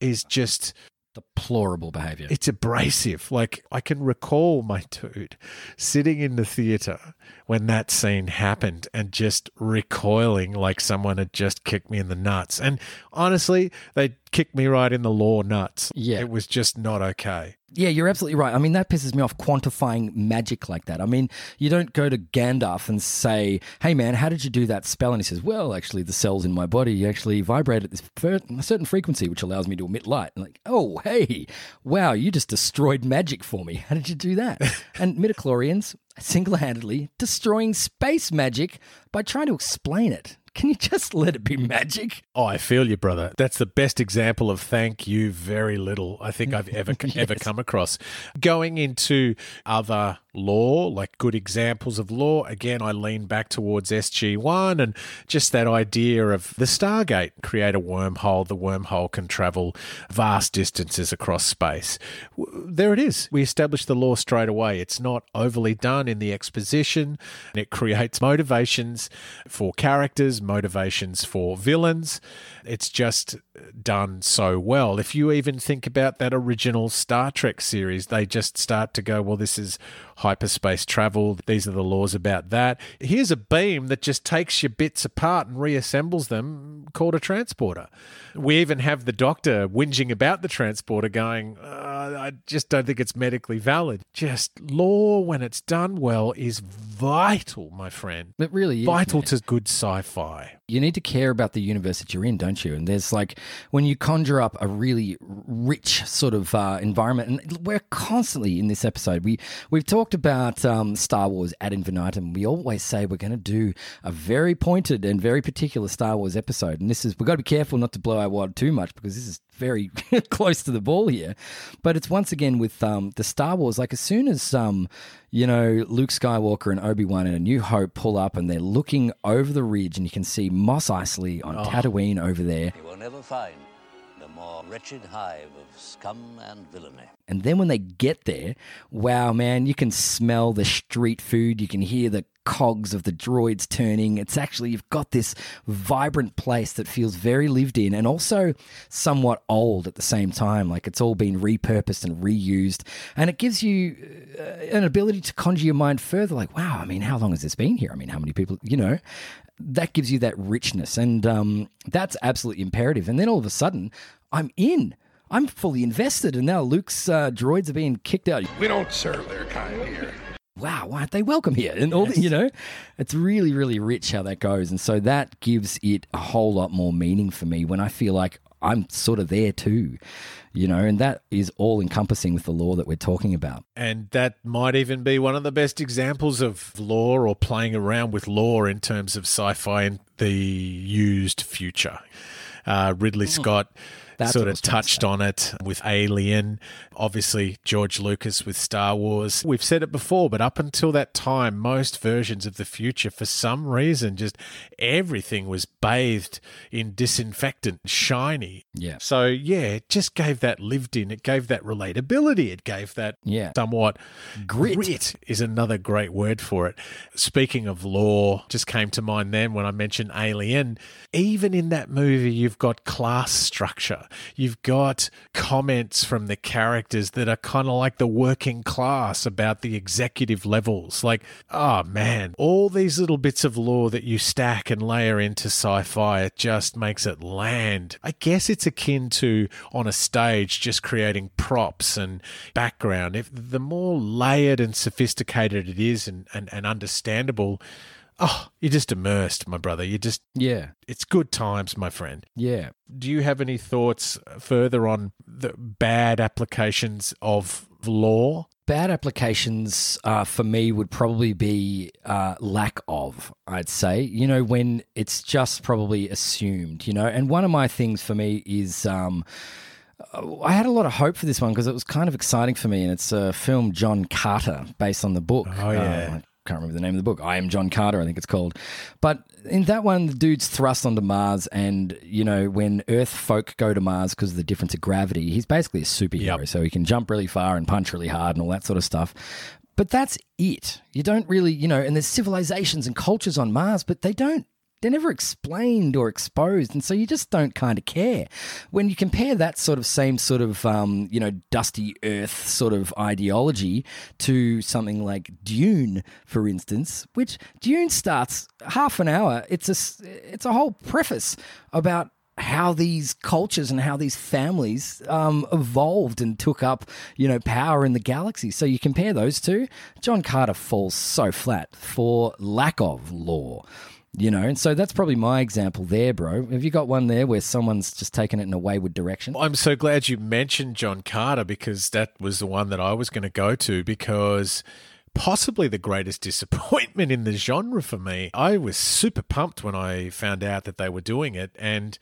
is just deplorable behavior. It's abrasive. Like I can recall my dude sitting in the theater when that scene happened and just recoiling like someone had just kicked me in the nuts. And honestly, they kicked me right in the lore nuts. Yeah. It was just not okay. Yeah, you're absolutely right. I mean, that pisses me off quantifying magic like that. I mean, you don't go to Gandalf and say, hey, man, how did you do that spell? And he says, well, actually, the cells in my body actually vibrate at this a certain frequency, which allows me to emit light. And like, oh, hey, wow, you just destroyed magic for me. How did you do that? and midichlorians single handedly destroying space magic by trying to explain it. Can you just let it be magic? Oh, I feel you, brother. That's the best example of thank you very little I think I've ever yes. ever come across. Going into other lore, like good examples of lore. Again, I lean back towards SG1 and just that idea of the Stargate create a wormhole. The wormhole can travel vast distances across space. There it is. We establish the lore straight away. It's not overly done in the exposition. And it creates motivations for characters, motivations for villains. It's just done so well. If you even think about that original Star Trek series, they just start to go, well, this is hyperspace travel. These are the laws about that. Here's a beam that just takes your bits apart and reassembles them, called a transporter. We even have the doctor whinging about the transporter, going, uh, I just don't think it's medically valid. Just lore, when it's done well, is vital, my friend. It really is. Vital man. to good sci fi. You need to care about the universe that you're in, don't you? And there's like when you conjure up a really rich sort of uh, environment, and we're constantly in this episode. We we've talked about um, Star Wars ad infinitum. We always say we're going to do a very pointed and very particular Star Wars episode, and this is we've got to be careful not to blow our wad too much because this is very close to the ball here. But it's once again with um, the Star Wars. Like as soon as um, you know Luke Skywalker and Obi Wan and A New Hope pull up, and they're looking over the ridge, and you can see Mos Eisley on Tatooine over there. You will never find the more wretched hive of scum and villainy. And then when they get there, wow, man, you can smell the street food. You can hear the cogs of the droids turning. It's actually, you've got this vibrant place that feels very lived in and also somewhat old at the same time. Like it's all been repurposed and reused. And it gives you uh, an ability to conjure your mind further. Like, wow, I mean, how long has this been here? I mean, how many people, you know? That gives you that richness. And um, that's absolutely imperative. And then all of a sudden, I'm in. I'm fully invested, and now Luke's uh, droids are being kicked out. We don't serve their kind here. Wow, why aren't they welcome here? And all, the, you know, it's really, really rich how that goes, and so that gives it a whole lot more meaning for me when I feel like I'm sort of there too, you know, and that is all encompassing with the lore that we're talking about. And that might even be one of the best examples of lore or playing around with lore in terms of sci fi and the used future. Uh, Ridley Scott That's sort of touched on it with Alien, obviously George Lucas with Star Wars. We've said it before, but up until that time, most versions of the future, for some reason, just everything was bathed in disinfectant, shiny. Yeah. So yeah, it just gave that lived in. It gave that relatability. It gave that Yeah. somewhat Grit. Grit is another great word for it. Speaking of lore, just came to mind then when I mentioned Alien. Even in that movie, you've got class structure. You've got comments from the characters that are kind of like the working class about the executive levels. Like, oh man, all these little bits of lore that you stack and layer into sci fi, it just makes it land. I guess it's akin to on a stage just creating props and background. If the more layered and sophisticated it is and, and, and understandable, oh, you're just immersed, my brother. You're just Yeah. it's good times, my friend. Yeah. Do you have any thoughts further on the bad applications of lore? Bad applications uh, for me would probably be uh, lack of, I'd say. You know, when it's just probably assumed, you know. And one of my things for me is um, I had a lot of hope for this one because it was kind of exciting for me. And it's a film, John Carter, based on the book. Oh, yeah. Uh, can't remember the name of the book. I am John Carter, I think it's called. But in that one, the dude's thrust onto Mars, and you know when Earth folk go to Mars because of the difference of gravity, he's basically a superhero. Yep. So he can jump really far and punch really hard and all that sort of stuff. But that's it. You don't really, you know, and there's civilizations and cultures on Mars, but they don't. They're never explained or exposed, and so you just don't kind of care. When you compare that sort of same sort of um, you know dusty Earth sort of ideology to something like Dune, for instance, which Dune starts half an hour. It's a it's a whole preface about how these cultures and how these families um, evolved and took up, you know, power in the galaxy. So you compare those two, John Carter falls so flat for lack of lore. You know, and so that's probably my example there, bro. Have you got one there where someone's just taken it in a wayward direction? I'm so glad you mentioned John Carter because that was the one that I was going to go to because possibly the greatest disappointment in the genre for me. I was super pumped when I found out that they were doing it and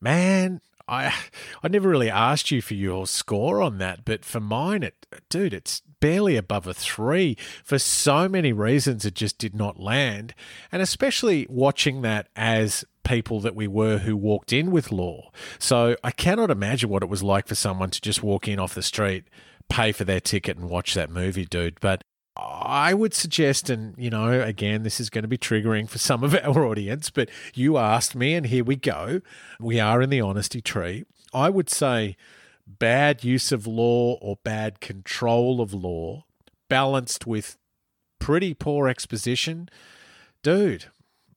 man, I I never really asked you for your score on that, but for mine it dude, it's barely above a 3 for so many reasons it just did not land and especially watching that as people that we were who walked in with lore. So I cannot imagine what it was like for someone to just walk in off the street, pay for their ticket and watch that movie, dude. But I would suggest, and you know, again, this is going to be triggering for some of our audience, but you asked me, and here we go. We are in the honesty tree. I would say bad use of lore or bad control of lore, balanced with pretty poor exposition. Dude,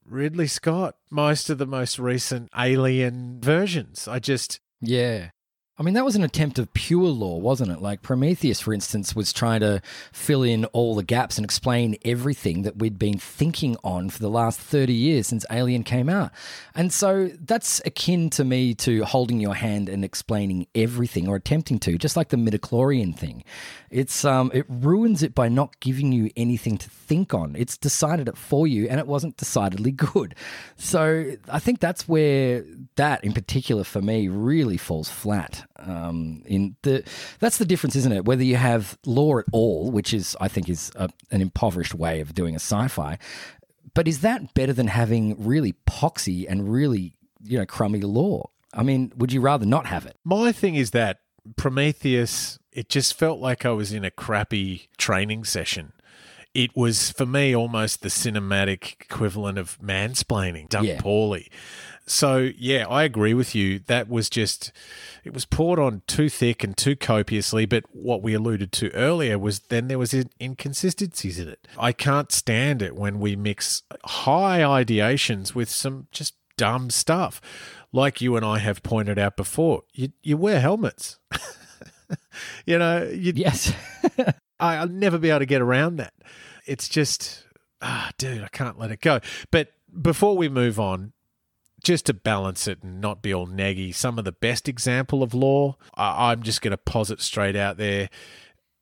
Ridley Scott, most of the most recent alien versions. I just, Yeah. I mean, that was an attempt of pure lore, wasn't it? Like Prometheus, for instance, was trying to fill in all the gaps and explain everything that we'd been thinking on for the last 30 years since Alien came out. And so that's akin to me to holding your hand and explaining everything or attempting to, just like the midichlorian thing. It's um it ruins it by not giving you anything to think on. It's decided it for you and it wasn't decidedly good. So I think that's where that in particular for me really falls flat. Um, in the that's the difference, isn't it? Whether you have lore at all, which is I think is a, an impoverished way of doing a sci-fi, but is that better than having really poxy and really you know crummy lore? I mean, would you rather not have it? My thing is that Prometheus, it just felt like I was in a crappy training session. It was, for me, almost the cinematic equivalent of mansplaining done Yeah. poorly. So, yeah, I agree with you. That was just, it was poured on too thick and too copiously. But what we alluded to earlier was then there was inconsistencies in it. I can't stand it when we mix high ideations with some just dumb stuff. Like you and I have pointed out before, you, you wear helmets. you know, you, Yes. I, I'll never be able to get around that. It's just, ah, dude, I can't let it go. But before we move on, just to balance it and not be all naggy, some of the best example of lore, I, I'm just going to posit straight out there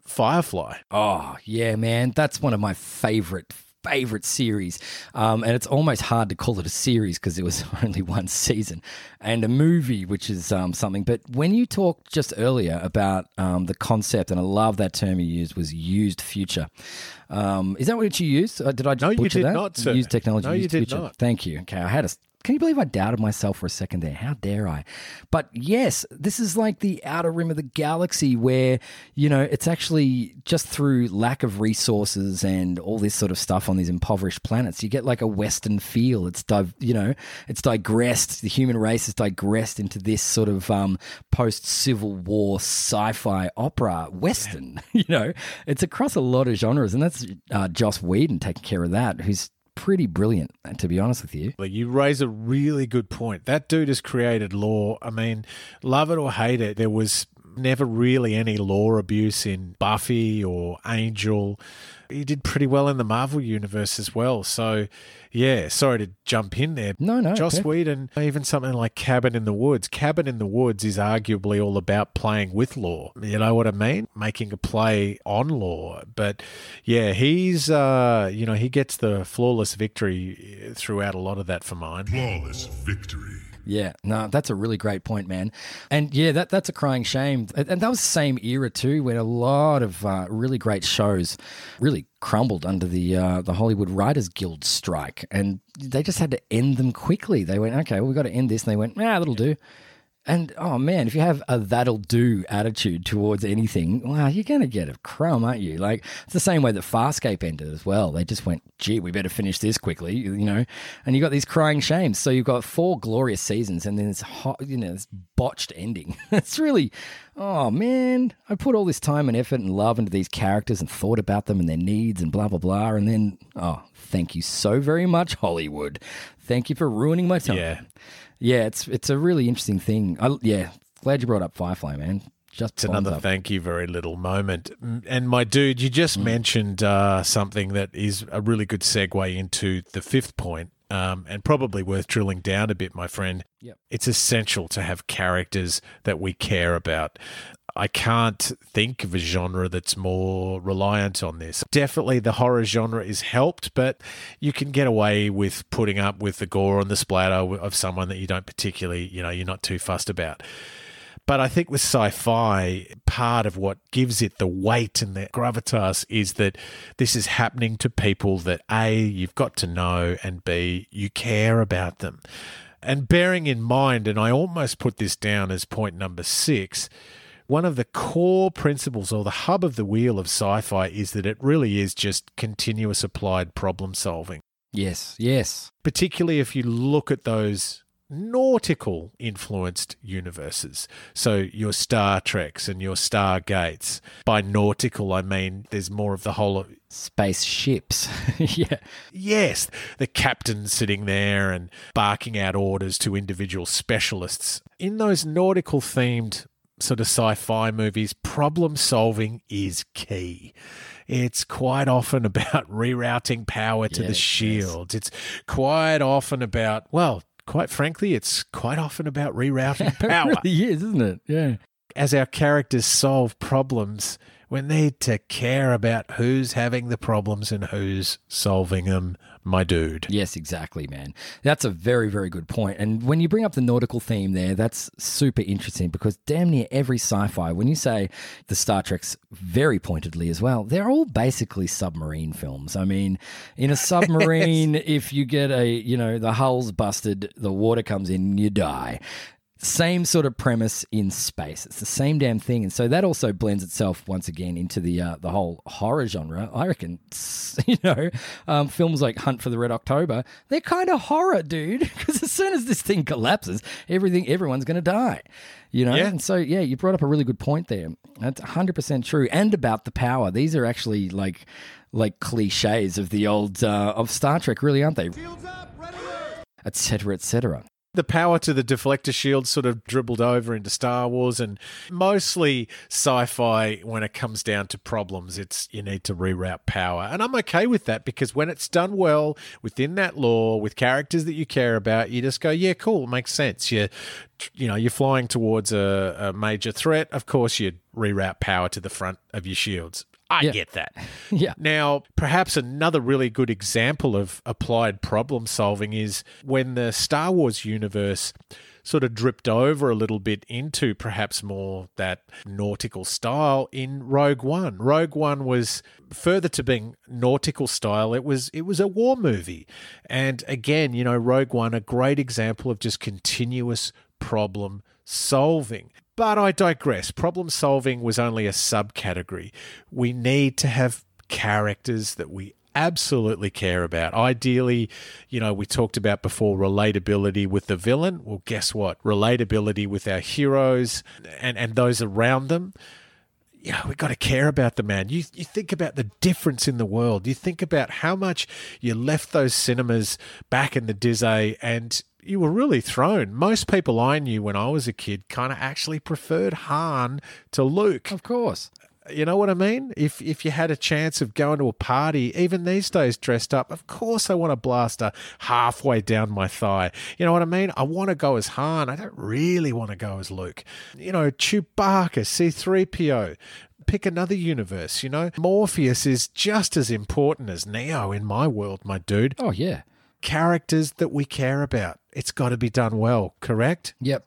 Firefly. Oh, yeah, man. That's one of my favorite, favorite series. Um, and it's almost hard to call it a series because it was only one season and a movie, which is um, something. But when you talked just earlier about um, the concept, and I love that term you used, was used future. Um, is that what you used? Uh, did I just No, you butcher did that? not, sir. Used technology. No, you used did future. not. Thank you. Okay, I had a. Can you believe I doubted myself for a second there? How dare I? But yes, this is like the outer rim of the galaxy where, you know, it's actually just through lack of resources and all this sort of stuff on these impoverished planets, you get like a Western feel. It's, you know, it's digressed. The human race has digressed into this sort of um, post Civil War sci fi opera Western. you know, it's across a lot of genres. And that's uh, Joss Whedon taking care of that, who's pretty brilliant, to be honest with you. You raise a really good point. That dude has created lore. I mean, love it or hate it, there was never really any lore abuse in Buffy or Angel. He did pretty well in the Marvel universe as well. So, yeah, sorry to jump in there. No, no, Joss okay. Whedon, even something like Cabin in the Woods. Cabin in the Woods is arguably all about playing with lore. You know what I mean? Making a play on lore. But yeah, he's, uh, you know, he gets the flawless victory throughout a lot of that for mine. Flawless victory. Yeah, no, that's a really great point, man. And yeah, that that's a crying shame. And that was the same era too, when a lot of uh, really great shows really crumbled under the uh, the Hollywood Writers Guild strike, and they just had to end them quickly. They went, okay, well, we've got to end this, and they went, ah, that'll do. And oh man, if you have a that'll do attitude towards anything, wow, you're going to get a crumb, aren't you? Like it's the same way that Farscape ended as well. They just went, gee, we better finish this quickly, you know. And you got these crying shames. So you've got four glorious seasons, and then this hot, you know, this botched ending. it's really, oh man, I put all this time and effort and love into these characters and thought about them and their needs and blah blah blah, and then oh, thank you so very much, Hollywood. Thank you for ruining my time. Yeah. Yeah, it's it's a really interesting thing. I, yeah, glad you brought up Firefly, man. Just It's another up. thank you very little moment. Mm, And my dude, you just mentioned uh, something that is a really good segue into the fifth point, um, and probably worth drilling down a bit, my friend. Yep. It's essential to have characters that we care about. I can't think of a genre that's more reliant on this. Definitely the horror genre is helped, but you can get away with putting up with the gore and the splatter of someone that you don't particularly, you know, you're not too fussed about. But I think with sci fi, part of what gives it the weight and the gravitas is that this is happening to people that A, you've got to know, and B, you care about them. And bearing in mind, and I almost put this down as point number six, one of the core principles or the hub of the wheel of sci fi is that it really is just continuous applied problem solving Yes, yes. particularly if you look at those nautical influenced universes. So your Star Treks and your Stargates. By nautical, I mean there's more of the whole. Spaceships. yeah. Yes, the captain sitting there and barking out orders to individual specialists. In those nautical themed sort of sci fi movies, problem solving is key. It's quite often about rerouting power to Yeah, the shields. It's quite often about, well, quite frankly, it's quite often about rerouting power. It really is, isn't it? Yeah. As our characters solve problems, we need to care about who's having the problems and who's solving them, my dude. Yes, exactly, man. That's a very, very good point. And when you bring up the nautical theme there, that's super interesting because damn near every sci fi, when you say the Star Treks very pointedly as well, they're all basically submarine films. I mean, in a submarine, if you get a, you know, the hull's busted, the water comes in, you die. Same sort of premise in space. It's the same damn thing, and so that also blends itself once again into the uh, the whole horror genre. I reckon, you know, um, films like Hunt for the Red October, they're kind of horror, dude. Because as soon as this thing collapses, everything, everyone's going to die. You know, Yeah. and so yeah, you brought up a really good point there. That's hundred percent true, and about the power. These are actually like like cliches of the old uh, of Star Trek, really, aren't they? Etc. Etc. the power to the deflector shield sort of dribbled over into Star Wars and mostly sci-fi when it comes down to problems it's you need to reroute power. And I'm okay with that because when it's done well within that lore with characters that you care about you just go yeah cool it makes sense. You you know you're flying towards a, a major threat of course you reroute power to the front of your shields I Yeah. get that Yeah. now, perhaps another really good example of applied problem solving is when the Star Wars universe sort of dripped over a little bit into perhaps more that nautical style in Rogue One. Rogue One was further to being nautical style, it was it was a war movie. And again, you know, Rogue One a great example of just continuous problem solving. But I digress. Problem solving was only a subcategory. We need to have characters that we absolutely care about. Ideally, you know, we talked about before relatability with the villain. Well, guess what? Relatability with our heroes and, and those around them yeah, we got to care about the man. You you think about the difference in the world. You think about how much you left those cinemas back in the Dizzy and you were really thrown. Most people I knew when I was a kid kind of actually preferred Han to Luke. Of course. You know what I mean? If if you had a chance of going to a party, even these days dressed up, of course I want a blaster halfway down my thigh. You know what I mean? I want to go as Han. I don't really want to go as Luke. You know, Chewbacca, C3PO. Pick another universe, you know? Morpheus is just as important as Neo in my world, my dude. Oh yeah. Characters that we care about. It's got to be done well, correct? Yep.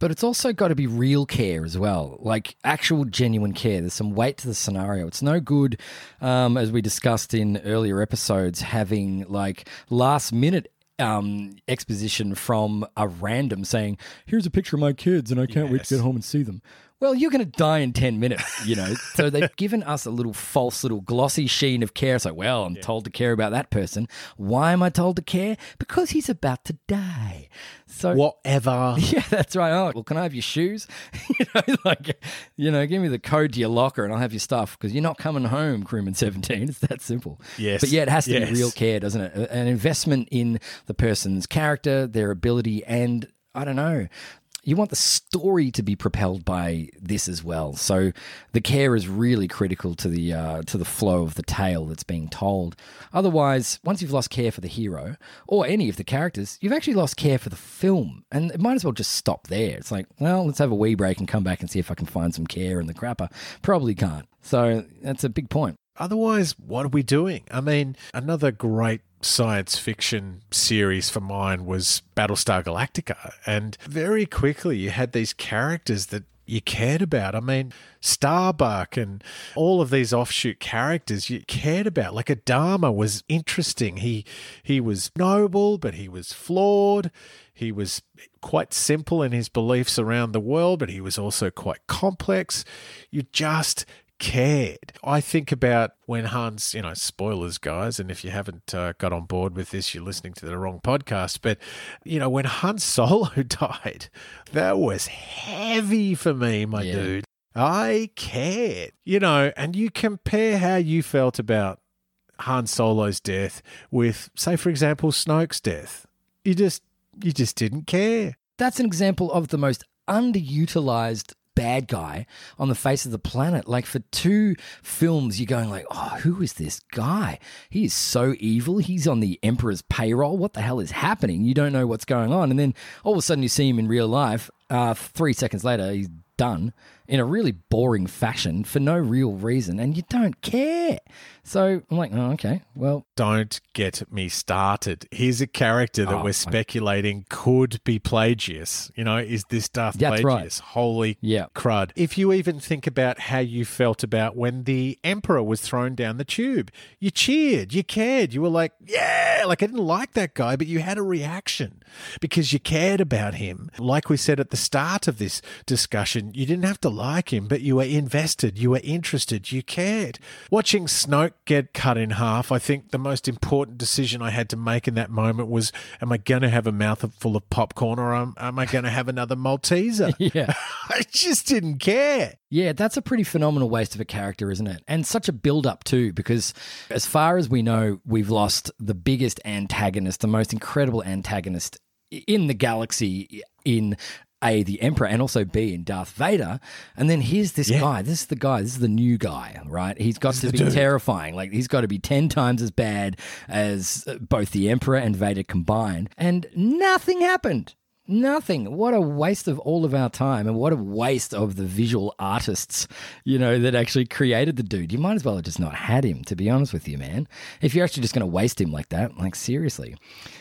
But it's also got to be real care as well, like actual genuine care. There's some weight to the scenario. It's no good, um, as we discussed in earlier episodes, having like last minute um, exposition from a random saying, "Here's a picture of my kids, and I can't wait to get home and see them." Well, you're going to die in 10 minutes, you know? so they've given us a little false, little glossy sheen of care. It's like, well, I'm told to care about that person. Why am I told to care? Because he's about to die. So Whatever. yeah, that's right. Oh, well, can I have your shoes? you know, like, you know, give me the code to your locker and I'll have your stuff because you're not coming home, crewman 17. It's that simple. Yes. But yeah, it has to Yes. be real care, doesn't it? An investment in the person's character, their ability, and I don't know. You want the story to be propelled by this as well. So the care is really critical to the uh, to the flow of the tale that's being told. Otherwise, once you've lost care for the hero or any of the characters, you've actually lost care for the film, and it might as well just stop there. It's like, well, let's have a wee break and come back and see if I can find some care in the crapper. Probably can't. So that's a big point. Otherwise, what are we doing? I mean, another great science fiction series for mine was Battlestar Galactica. And very quickly, you had these characters that you cared about. I mean, Starbuck and all of these offshoot characters you cared about. Like Adama was interesting. He he was noble, but he was flawed. He was quite simple in his beliefs around the world, but he was also quite complex. You just cared. I think about when Hans, you know, spoilers, guys, and if you haven't uh, got on board with this, you're listening to the wrong podcast. But, you know, when Han Solo died, that was heavy for me, my Yeah. dude. I cared, you know, and you compare how you felt about Han Solo's death with, say, for example, Snoke's death. You just, you just didn't care. That's an example of the most underutilized bad guy on the face of the planet. Like for two films, you're going like, oh, who is this guy? He is so evil. He's on the Emperor's payroll. What the hell is happening? You don't know what's going on. And then all of a sudden you see him in real life. Uh, three seconds later, he's done in a really boring fashion for no real reason, and you don't care. So I'm like, oh, okay, well, Don't get me started. Here's a character that Oh, we're I- speculating could be Plagueis. You know, is this Darth That's right. Holy Yeah. crud. If you even think about how you felt about when the Emperor was thrown down the tube, you cheered, you cared, you were like, yeah, like I didn't like that guy, but you had a reaction because you cared about him. Like we said at the start of this discussion, you didn't have to like him, but you were invested, you were interested, you cared. Watching Snoke get cut in half, I think the most important decision I had to make in that moment was am I going to have a mouthful of popcorn or am, am I going to have another Malteser? yeah. I just didn't care. Yeah, that's a pretty phenomenal waste of a character, isn't it? And such a build up, too, because as far as we know, we've lost the biggest antagonist, the most incredible antagonist in the galaxy in A, the Emperor, and also B, in Darth Vader. And then here's this Yeah. guy. This is the guy. This is the new guy, right? He's got to be terrifying. Like, he's got to be 10 times as bad as uh, both the Emperor and Vader combined. And nothing happened. Nothing. What a waste of all of our time and what a waste of the visual artists, you know, that actually created the dude. You might as well have just not had him, to be honest with you, man. If you're actually just going to waste him like that, like seriously.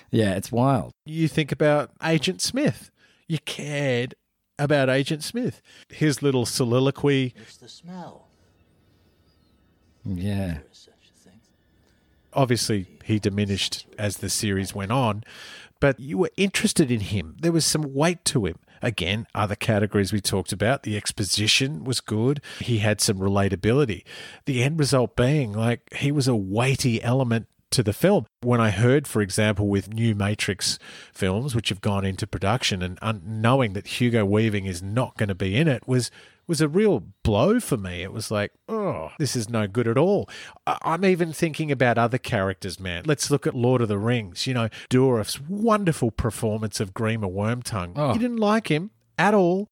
Yeah, it's wild. You think about Agent Smith. You cared about Agent Smith. His little soliloquy. It's the smell. Yeah. There is such a thing. Obviously, he diminished as the series went on, but you were interested in him. There was some weight to him. Again, other categories we talked about. The exposition was good. He had some relatability. The end result being like he was a weighty element to the film. When I heard, for example, with new Matrix films, which have gone into production, and un- knowing that Hugo Weaving is not going to be in it was was a real blow for me. It was like, oh, this is no good at all. I- I'm even thinking about other characters, man. Let's look at Lord of the Rings. You know, Dourif's wonderful performance of Grima Wormtongue. Oh. You didn't like him at all.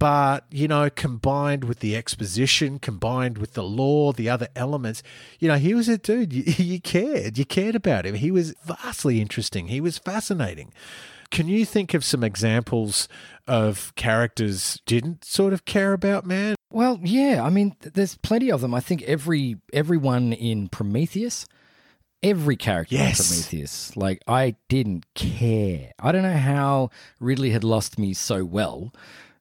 But, you know, combined with the exposition, combined with the lore, the other elements, you know, he was a dude. You, you cared. You cared about him. He was vastly interesting. He was fascinating. Can you think of some examples of characters didn't sort of care about, man? Well, yeah. I mean, there's plenty of them. I think every everyone in Prometheus, every character Yes. in Prometheus, like I didn't care. I don't know how Ridley had lost me so well.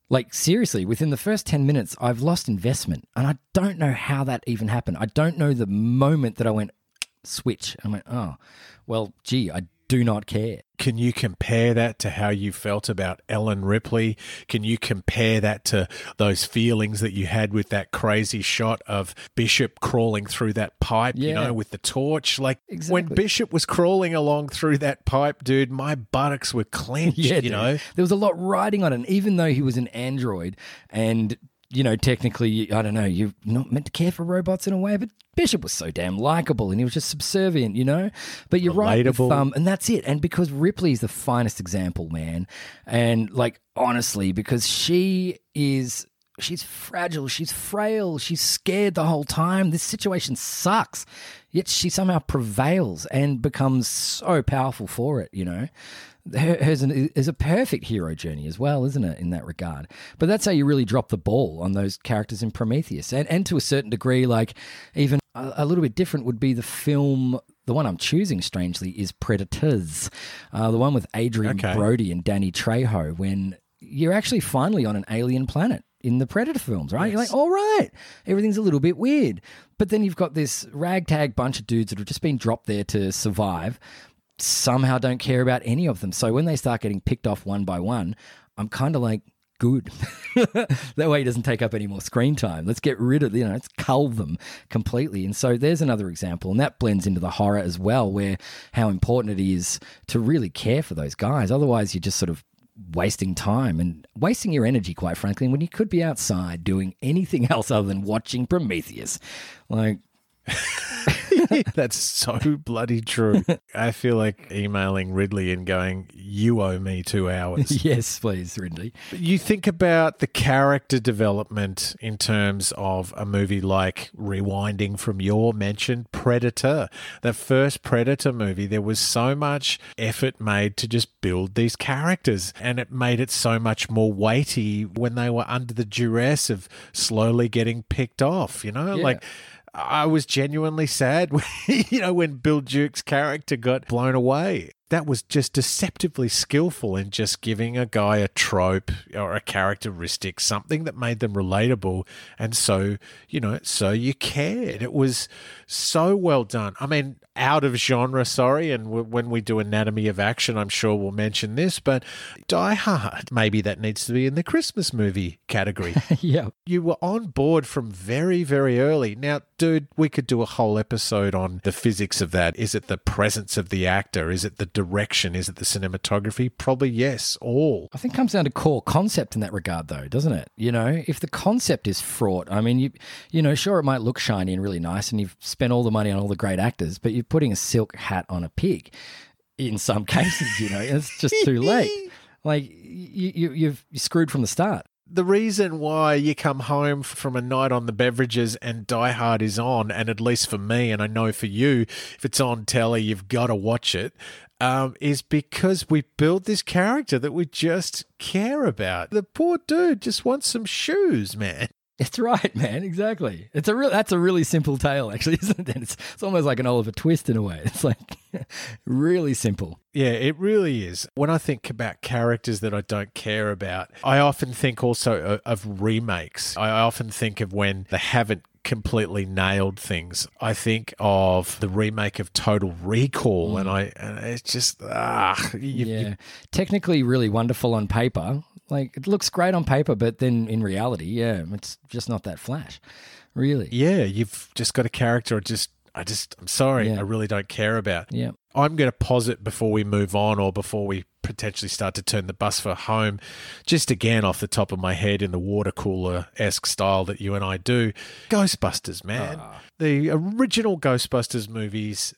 Like seriously, within the first 10 minutes, I've lost investment, and I don't know how that even happened. I don't know the moment that I went switch. I went, oh, well, gee, I do not care. Can you compare that to how you felt about Ellen Ripley? Can you compare that to those feelings that you had with that crazy shot of Bishop crawling through that pipe, you know, with the torch? Like when Bishop was crawling along through that pipe, dude, my buttocks were clenched, Yeah, you dude. know? there was a lot riding on it. And even though he was an android, and you know, technically, I don't know, you're not meant to care for robots in a way, but Bishop was so damn likable, and he was just subservient, you know. But you're right, with, um, and that's it. And because Ripley is the finest example, man, and like honestly, because she is. She's fragile. She's frail. She's scared the whole time. This situation sucks. Yet she somehow prevails and becomes so powerful for it, you know? Her- Hers is a perfect hero journey as well, isn't it, in that regard? But that's how you really drop the ball on those characters in Prometheus. And, and to a certain degree, like even a, a little bit different would be the film. The one I'm choosing, strangely, is Predators, uh, the one with Adrian Okay. Brody and Danny Trejo, when you're actually finally on an alien planet in the Predator films, right? You're like, all right, everything's a little bit weird. But then you've got this ragtag bunch of dudes that have just been dropped there to survive, somehow don't care about any of them. So when they start getting picked off one by one, I'm kind of like, good. that way he doesn't take up any more screen time. Let's get rid of, you know, let's cull them completely. And so there's another example. And that blends into the horror as well, where how important it is to really care for those guys. Otherwise, you're just sort of wasting time and wasting your energy, quite frankly, when you could be outside doing anything else other than watching Prometheus. Like, That's so bloody true. I feel like emailing Ridley and going, "You owe me two hours." yes, please, Ridley. You think about the character development in terms of a movie like rewinding from your mentioned Predator. The first Predator movie, there was so much effort made to just build these characters, and it made it so much more weighty when they were under the duress of slowly getting picked off, you know? Yeah. Like I was genuinely sad, you know, when Bill Duke's character got blown away. That was just deceptively skillful in just giving a guy a trope or a characteristic, something that made them relatable. And so, you know, so you cared. It was so well done. I mean, out of genre, sorry. And w- when we do Anatomy of Action, I'm sure we'll mention this, but Die Hard, maybe that needs to be in the Christmas movie category yeah. you were on board from very, very early. Now, dude, we could do a whole episode on the physics of that. Is it the presence of the actor? Is it the direction? Is it the cinematography? Probably yes, all. I think it comes down to core concept in that regard, though, doesn't it? You know, if the concept is fraught, I mean, you, you know, sure, it might look shiny and really nice, and you've spent all the money on all the great actors, but you're putting a silk hat on a pig. In some cases, you know, it's just too late. Like you, you, you've you're screwed from the start. The reason why you come home from a night on the beverages and Die Hard is on, and at least for me, and I know for you, if it's on telly, you've got to watch it, um, is because we build this character that we just care about. The poor dude just wants some shoes, man. It's right, man. Exactly. It's a real. That's a really simple tale, actually, isn't it? It's, it's almost like an Oliver Twist in a way. It's like really simple. Yeah, it really is. When I think about characters that I don't care about, I often think also of, of remakes. I often think of when they haven't completely nailed things. I think of the remake of Total Recall, and I and it's just ah, you, yeah. you- Technically, really wonderful on paper. Like it looks great on paper, but then in reality, yeah, it's just not that flash. Really. yeah, you've just got a character. I just, I just, I'm sorry, Yeah. I really don't care about. Yeah. I'm going to posit before we move on or before we potentially start to turn the bus for home, just again off the top of my head in the water cooler esque style that you and I do. Ghostbusters, man. The original Ghostbusters movies,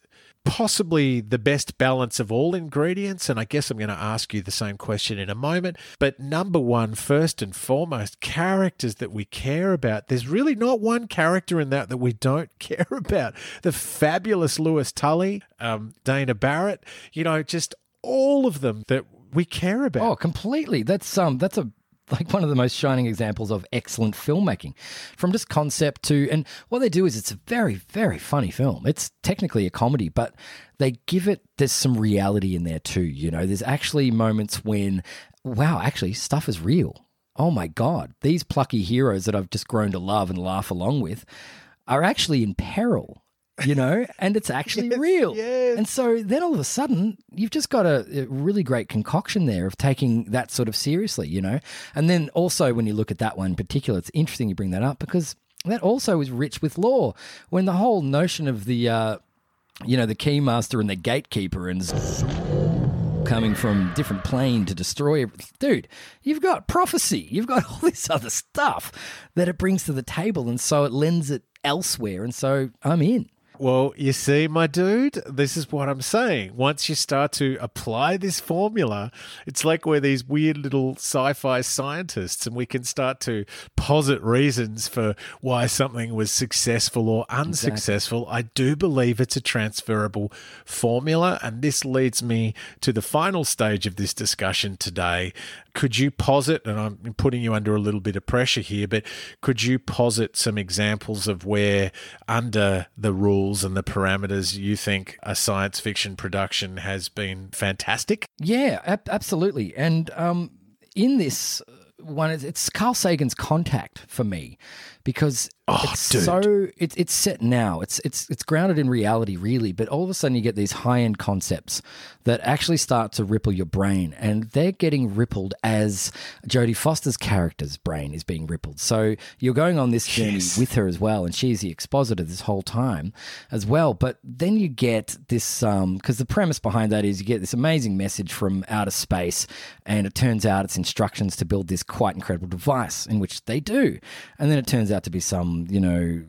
possibly the best balance of all ingredients. And I guess I'm going to ask you the same question in a moment. But number one, first and foremost, characters that we care about. There's really not one character in that that we don't care about. The fabulous Lewis Tully, um, Dana Barrett, you know, just all of them that we care about. Oh, completely. That's um that's a like one of the most shining examples of excellent filmmaking. From just concept to and what they do is it's a very, very funny film. It's technically a comedy, but they give it there's some reality in there too, you know. There's actually moments when wow, actually stuff is real. Oh my god, these plucky heroes that I've just grown to love and laugh along with are actually in peril. You know, and it's actually real. yes. And so then all of a sudden, you've just got a, a really great concoction there of taking that sort of seriously, you know? And then also, when you look at that one in particular, it's interesting you bring that up because that also is rich with lore. When the whole notion of the, uh, you know, the keymaster and the gatekeeper and coming from different plane to destroy everything. Dude, you've got prophecy. You've got all this other stuff that it brings to the table. And so it lends it elsewhere. And so I'm in. Well, you see, my dude, this is what I'm saying. Once you start to apply this formula, it's like we're these weird little sci fi scientists and we can start to posit reasons for why something was successful or unsuccessful. I do believe it's a transferable formula. And this leads me to the final stage of this discussion today. Could you posit, and I'm putting you under a little bit of pressure here, but could you posit some examples of where, under the rules and the parameters, you think a science fiction production has been fantastic? Yeah, ab- absolutely. And um, in this one, it's- it's Carl Sagan's Contact for me because Oh, it's dude. so it's it's set now. It's it's it's grounded in reality, really. But all of a sudden, you get these high end concepts that actually start to ripple your brain, and they're getting rippled as Jodie Foster's character's brain is being rippled. So you're going on this journey Yes. with her as well, and she's the expositor this whole time as well. But then you get this um, because the premise behind that is you get this amazing message from outer space, and it turns out it's instructions to build this quite incredible device, in which they do, and then it turns out to be some Um, you know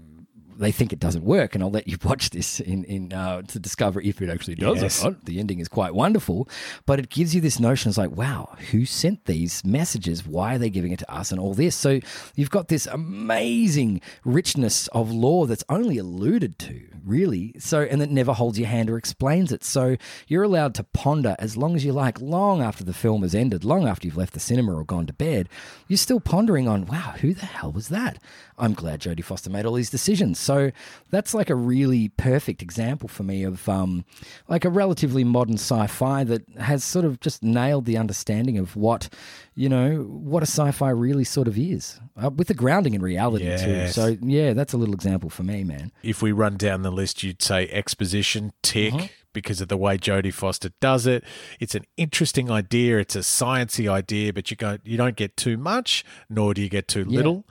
they think it doesn't work, and I'll let you watch this in in uh, to discover if it actually does Yes. or not. The ending is quite wonderful, but it gives you this notion. It's like, wow, who sent these messages? Why are they giving it to us? And all this. So you've got this amazing richness of lore that's only alluded to, really. So and that never holds your hand or explains it. So you're allowed to ponder as long as you like, long after the film has ended, long after you've left the cinema or gone to bed. You're still pondering on, wow, who the hell was that? I'm glad Jodie Foster made all these decisions. So that's like a really perfect example for me of um, like a relatively modern sci-fi that has sort of just nailed the understanding of what you know what a sci-fi really sort of is, uh, with the grounding in reality too. So yeah, that's a little example for me, man. If we run down the list, you'd say exposition, tick, because of the way Jodie Foster does it. It's an interesting idea. It's a sciency idea, but you go you don't get too much, nor do you get too little.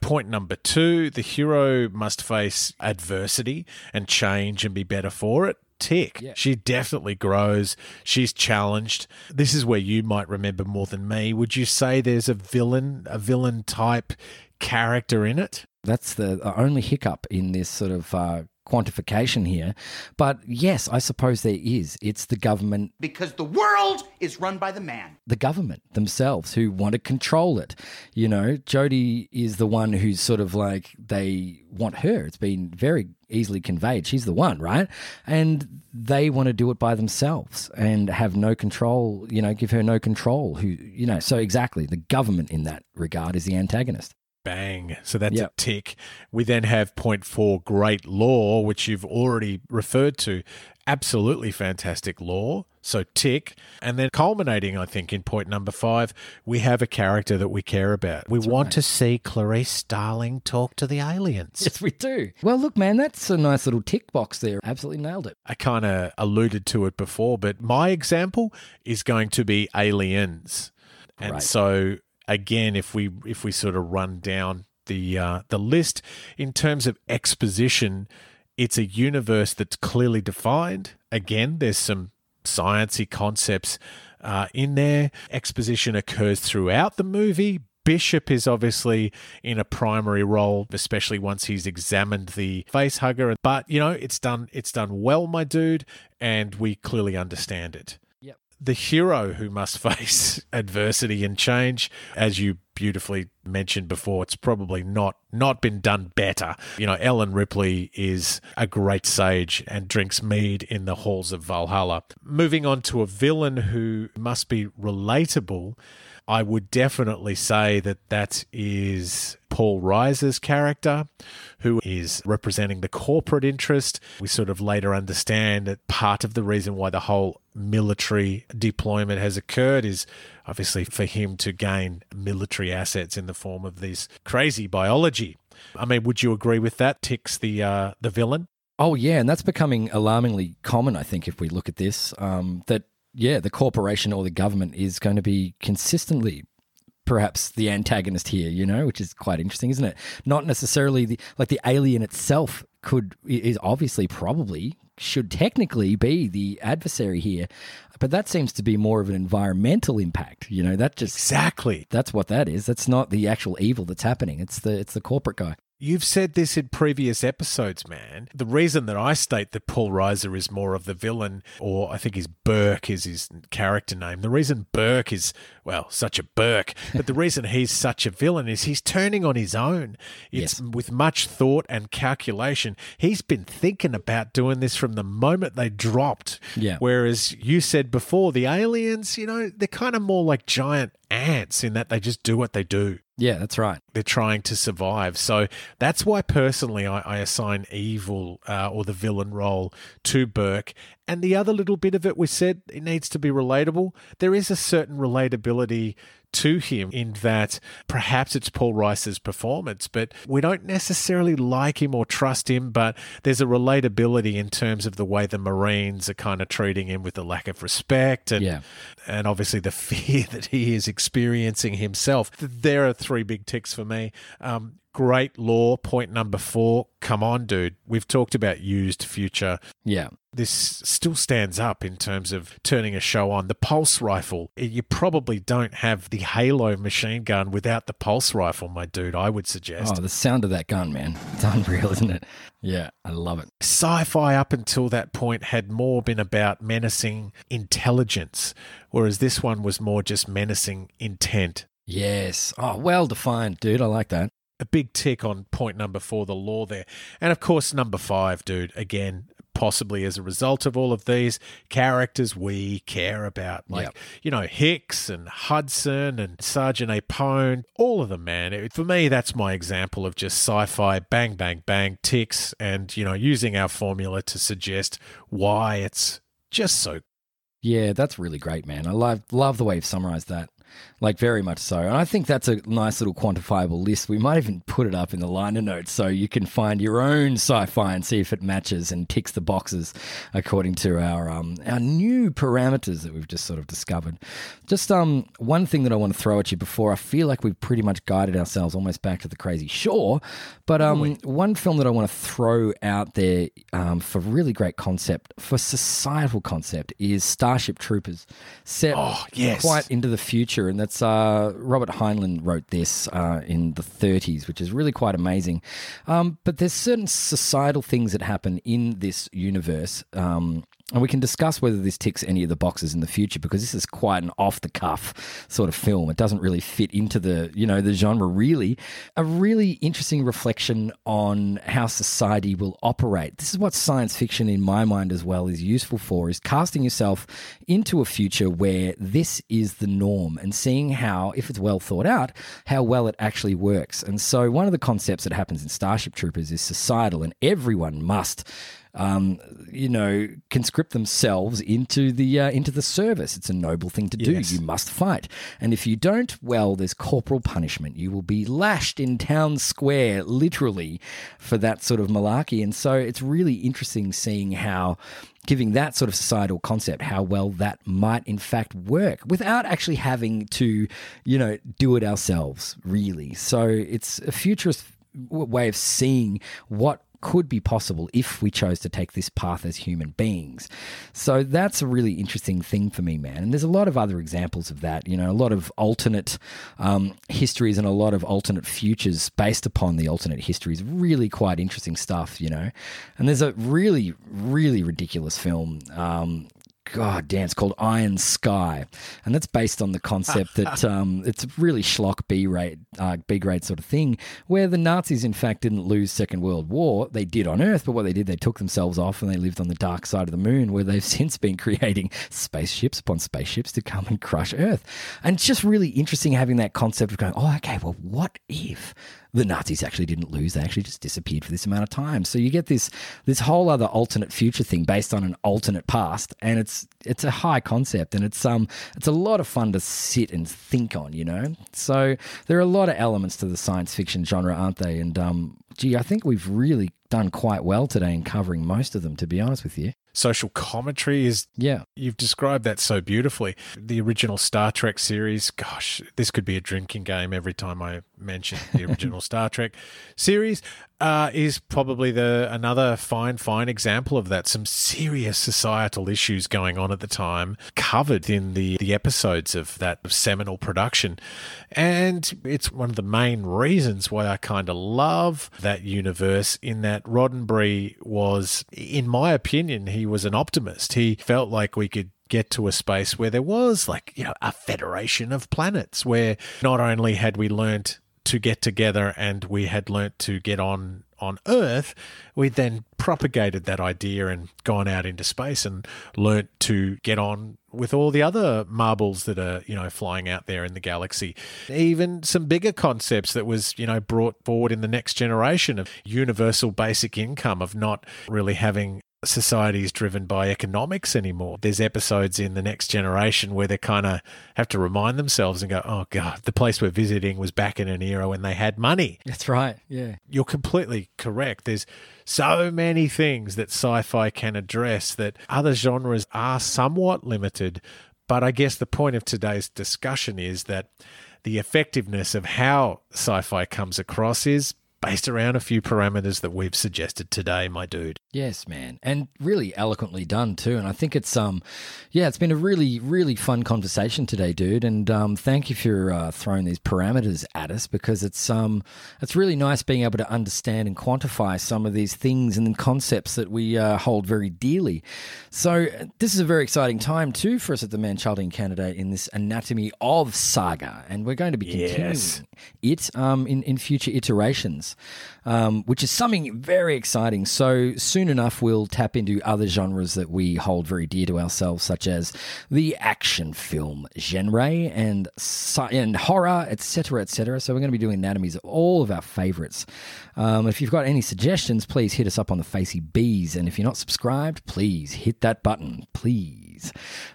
Point number two, the hero must face adversity and change and be better for it. Tick. Yeah. She definitely grows. She's challenged. This is where you might remember more than me. Would you say there's a villain, a villain type character in it? That's the only hiccup in this sort of uh, quantification here. But yes, I suppose there is. It's the government Because the world is run by the man. the government themselves who want to control it. You know, Jodie is the one who's sort of like they want her. It's been very easily conveyed. She's the one, right? And they want to do it by themselves and have no control, you know, give her no control. Who, you know, so exactly the government in that regard is the antagonist. Bang. So that's Yep. a tick. We then have point four, great lore, which you've already referred to. Absolutely fantastic lore. So tick. And then culminating, I think, in point number five, we have a character that we care about. We want to see Clarice Starling talk to the aliens. Yes, we do. Well, look, man, that's a nice little tick box there. Absolutely nailed it. I kind of alluded to it before, but my example is going to be aliens. And Right. so again, if we if we sort of run down the uh, the list in terms of exposition, it's a universe that's clearly defined. Again, there's some sciency concepts uh, in there. Exposition occurs throughout the movie. Bishop is obviously in a primary role, especially once he's examined the face hugger. But you know, it's done. It's done well, my dude, and we clearly understand it. The hero who must face adversity and change. As you beautifully mentioned before it's probably not not been done better. You know ellen ripley is a great sage and drinks mead in the halls of valhalla. Moving on to a villain who must be relatable I would definitely say that that is Paul Reiser's character, who is representing the corporate interest. We sort of later understand that part of the reason why the whole military deployment has occurred is obviously for him to gain military assets in the form of this crazy biology. I mean, would you agree with that? Ticks the uh, the villain. Oh yeah, and that's becoming alarmingly common. I think if we look at this, um, that yeah, the corporation or the government is going to be consistently perhaps the antagonist here. You know, which is quite interesting, isn't it? Not necessarily the like the alien itself could is obviously probably should technically be the adversary here, but that seems to be more of an environmental impact. You know, that just Exactly. that's what that is. That's not the actual evil that's happening. It's the it's the corporate guy. You've said this in previous episodes, man. The reason that I state that Paul Reiser is more of the villain, or I think his Burke is his character name. The reason Burke is, well, such a Burke, but the reason he's such a villain is he's turning on his own. It's Yes. with much thought and calculation. He's been thinking about doing this from the moment they dropped. Yeah. Whereas you said before, the aliens, you know, they're kind of more like giant ants in that they just do what they do Yeah, that's right. they're trying to survive. So that's why personally I, I assign evil uh, or the villain role to Burke. And the other little bit of it we said it needs to be relatable. There is a certain relatability to him in that perhaps it's Paul Reiser's performance, but we don't necessarily like him or trust him. But there's a relatability in terms of the way the Marines are kind of treating him with a lack of respect and Yeah. and obviously the fear that he is experiencing himself. There are three big ticks for me. Um, great lore. Point number four. Come on, dude. We've talked about used future. Yeah. This still stands up in terms of turning a show on. The pulse rifle. You probably don't have the Halo machine gun without the pulse rifle, my dude. I would suggest. Oh, the sound of that gun, man. It's unreal, isn't it? Yeah, I love it. Sci fi up until that point had more been about menacing intelligence, whereas this one was more just menacing intent. Yes. Oh, well defined, dude. I like that. A big tick on point number four, the lore there. And of course, number five, dude, again, possibly as a result of all of these characters we care about. Like, Yep. you know, Hicks and Hudson and Sergeant Apone, all of them, man. It- for me, that's my example of just sci fi bang, bang, bang, ticks, and, you know, using our formula to suggest why it's just so Yeah, that's really great, man. I love love the way you've summarized that. Like very much so. And I think that's a nice little quantifiable list. We might even put it up in the liner notes so you can find your own sci-fi and see if it matches and ticks the boxes according to our um our new parameters that we've just sort of discovered. Just um one thing that I want to throw at you before I feel like we've pretty much guided ourselves almost back to the crazy shore. But um one film that I want to throw out there um, for really great concept, for societal concept, is Starship Troopers. Set Oh, yes. quite into the future, and that's uh, Robert Heinlein wrote this uh, in the 30s, which is really quite amazing. Um, but there's certain societal things that happen in this universe. Um, and we can discuss whether this ticks any of the boxes in the future because this is quite an off the cuff sort of film. It doesn't really fit into the, you know, the genre really. A really interesting reflection on how society will operate. This is what science fiction in my mind as well is useful for is casting yourself into a future where this is the norm and seeing how if it's well thought out, how well it actually works. And so one of the concepts that happens in Starship Troopers is societal and everyone must um, you know, conscript themselves into the uh, into the service. It's a noble thing to do. Yes. You must fight, and if you don't, well, there's corporal punishment. You will be lashed in town square, literally, for that sort of malarkey. And so, it's really interesting seeing how. Giving that sort of societal concept, how well that might in fact work without actually having to, you know, do it ourselves, really. So it's a futurist way of seeing what could be possible if we chose to take this path as human beings. So that's a really interesting thing for me, man. And there's a lot of other examples of that. You know, a lot of alternate um, histories and a lot of alternate futures based upon the alternate histories. Really quite interesting stuff, you know. And there's a really, really ridiculous film. Um, God damn, it's called Iron Sky, and that's based on the concept that um, it's a really schlock B rate, uh, B grade sort of thing, where the Nazis in fact didn't lose Second World War. They did on Earth, but what they did, they took themselves off and they lived on the dark side of the moon, where they've since been creating spaceships upon spaceships to come and crush Earth. And it's just really interesting having that concept of going, oh, okay, well, what if the Nazis actually didn't lose; they actually just disappeared for this amount of time. So you get this this whole other alternate future thing based on an alternate past, and it's it's a high concept, and it's um it's a lot of fun to sit and think on, you know. So there are a lot of elements to the science fiction genre, aren't they? And um, gee, I think we've really done quite well today in covering most of them. To be honest with you, social commentary is yeah. You've described that so beautifully. The original Star Trek series, gosh, this could be a drinking game every time I mention the original Star Trek series, uh, is probably the another fine, fine example of that. Some serious societal issues going on at the time, covered in the, the episodes of that seminal production. And it's one of the main reasons why I kind of love that universe, in that Roddenberry was, in my opinion, he was an optimist. He felt like we could get to a space where there was like you know a federation of planets where not only had we learnt to get together and we had learnt to get on on earth we then propagated that idea and gone out into space and learnt to get on with all the other marbles that are you know flying out there in the galaxy. Even some bigger concepts that was you know brought forward in the next generation of universal basic income of not really having societies driven by economics anymore. There's episodes in the next generation where they kind of have to remind themselves and go, "Oh god, the place we're visiting was back in an era when they had money." That's right. Yeah. You're completely correct. There's so many things that sci-fi can address that other genres are somewhat limited, but I guess the point of today's discussion is that the effectiveness of how sci-fi comes across is based around a few parameters that we've suggested today, my dude. Yes, man, and really eloquently done too. And I think it's um, yeah, it's been a really really fun conversation today, dude. And um, thank you for uh, throwing these parameters at us because it's um, it's really nice being able to understand and quantify some of these things and concepts that we uh, hold very dearly. So this is a very exciting time too for us at the Manchildian Candidate in this anatomy of saga, and we're going to be continuing Yes. it um, in in future iterations, um, which is something very exciting. So soon enough, we'll tap into other genres that we hold very dear to ourselves, such as the action film genre and and horror, etc., etc. So we're going to be doing anatomies of all of our favorites. Um, if you've got any suggestions, please hit us up on the Facey Bees, and if you're not subscribed, please hit that button, please.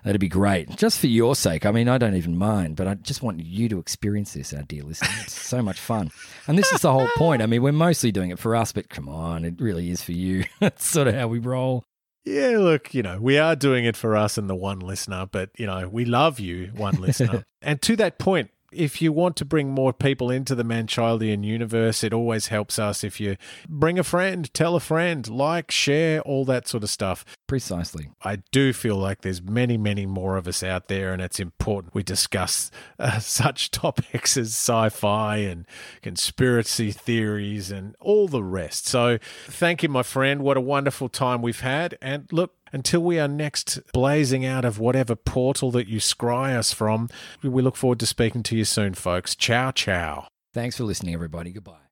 That'd be great, just for your sake. I mean, I don't even mind, but I just want you to experience this, our dear listener. It's so much fun, and this is the whole point. I mean, we're mostly doing it for us, but come on, it really is for you. That's sort of how we roll. Yeah, look, you know, we are doing it for us and the one listener, but, you know, we love you, one listener. and to that point, if you want to bring more people into the Manchildian universe, it always helps us if you bring a friend, tell a friend, like, share, all that sort of stuff. Precisely. I do feel like there's many, many more of us out there, and it's important we discuss uh, such topics as sci fi and conspiracy theories and all the rest. So, thank you, my friend. What a wonderful time we've had. And look, until we are next blazing out of whatever portal that you scry us from, we look forward to speaking to you soon, folks. Ciao, ciao. Thanks for listening, everybody. Goodbye.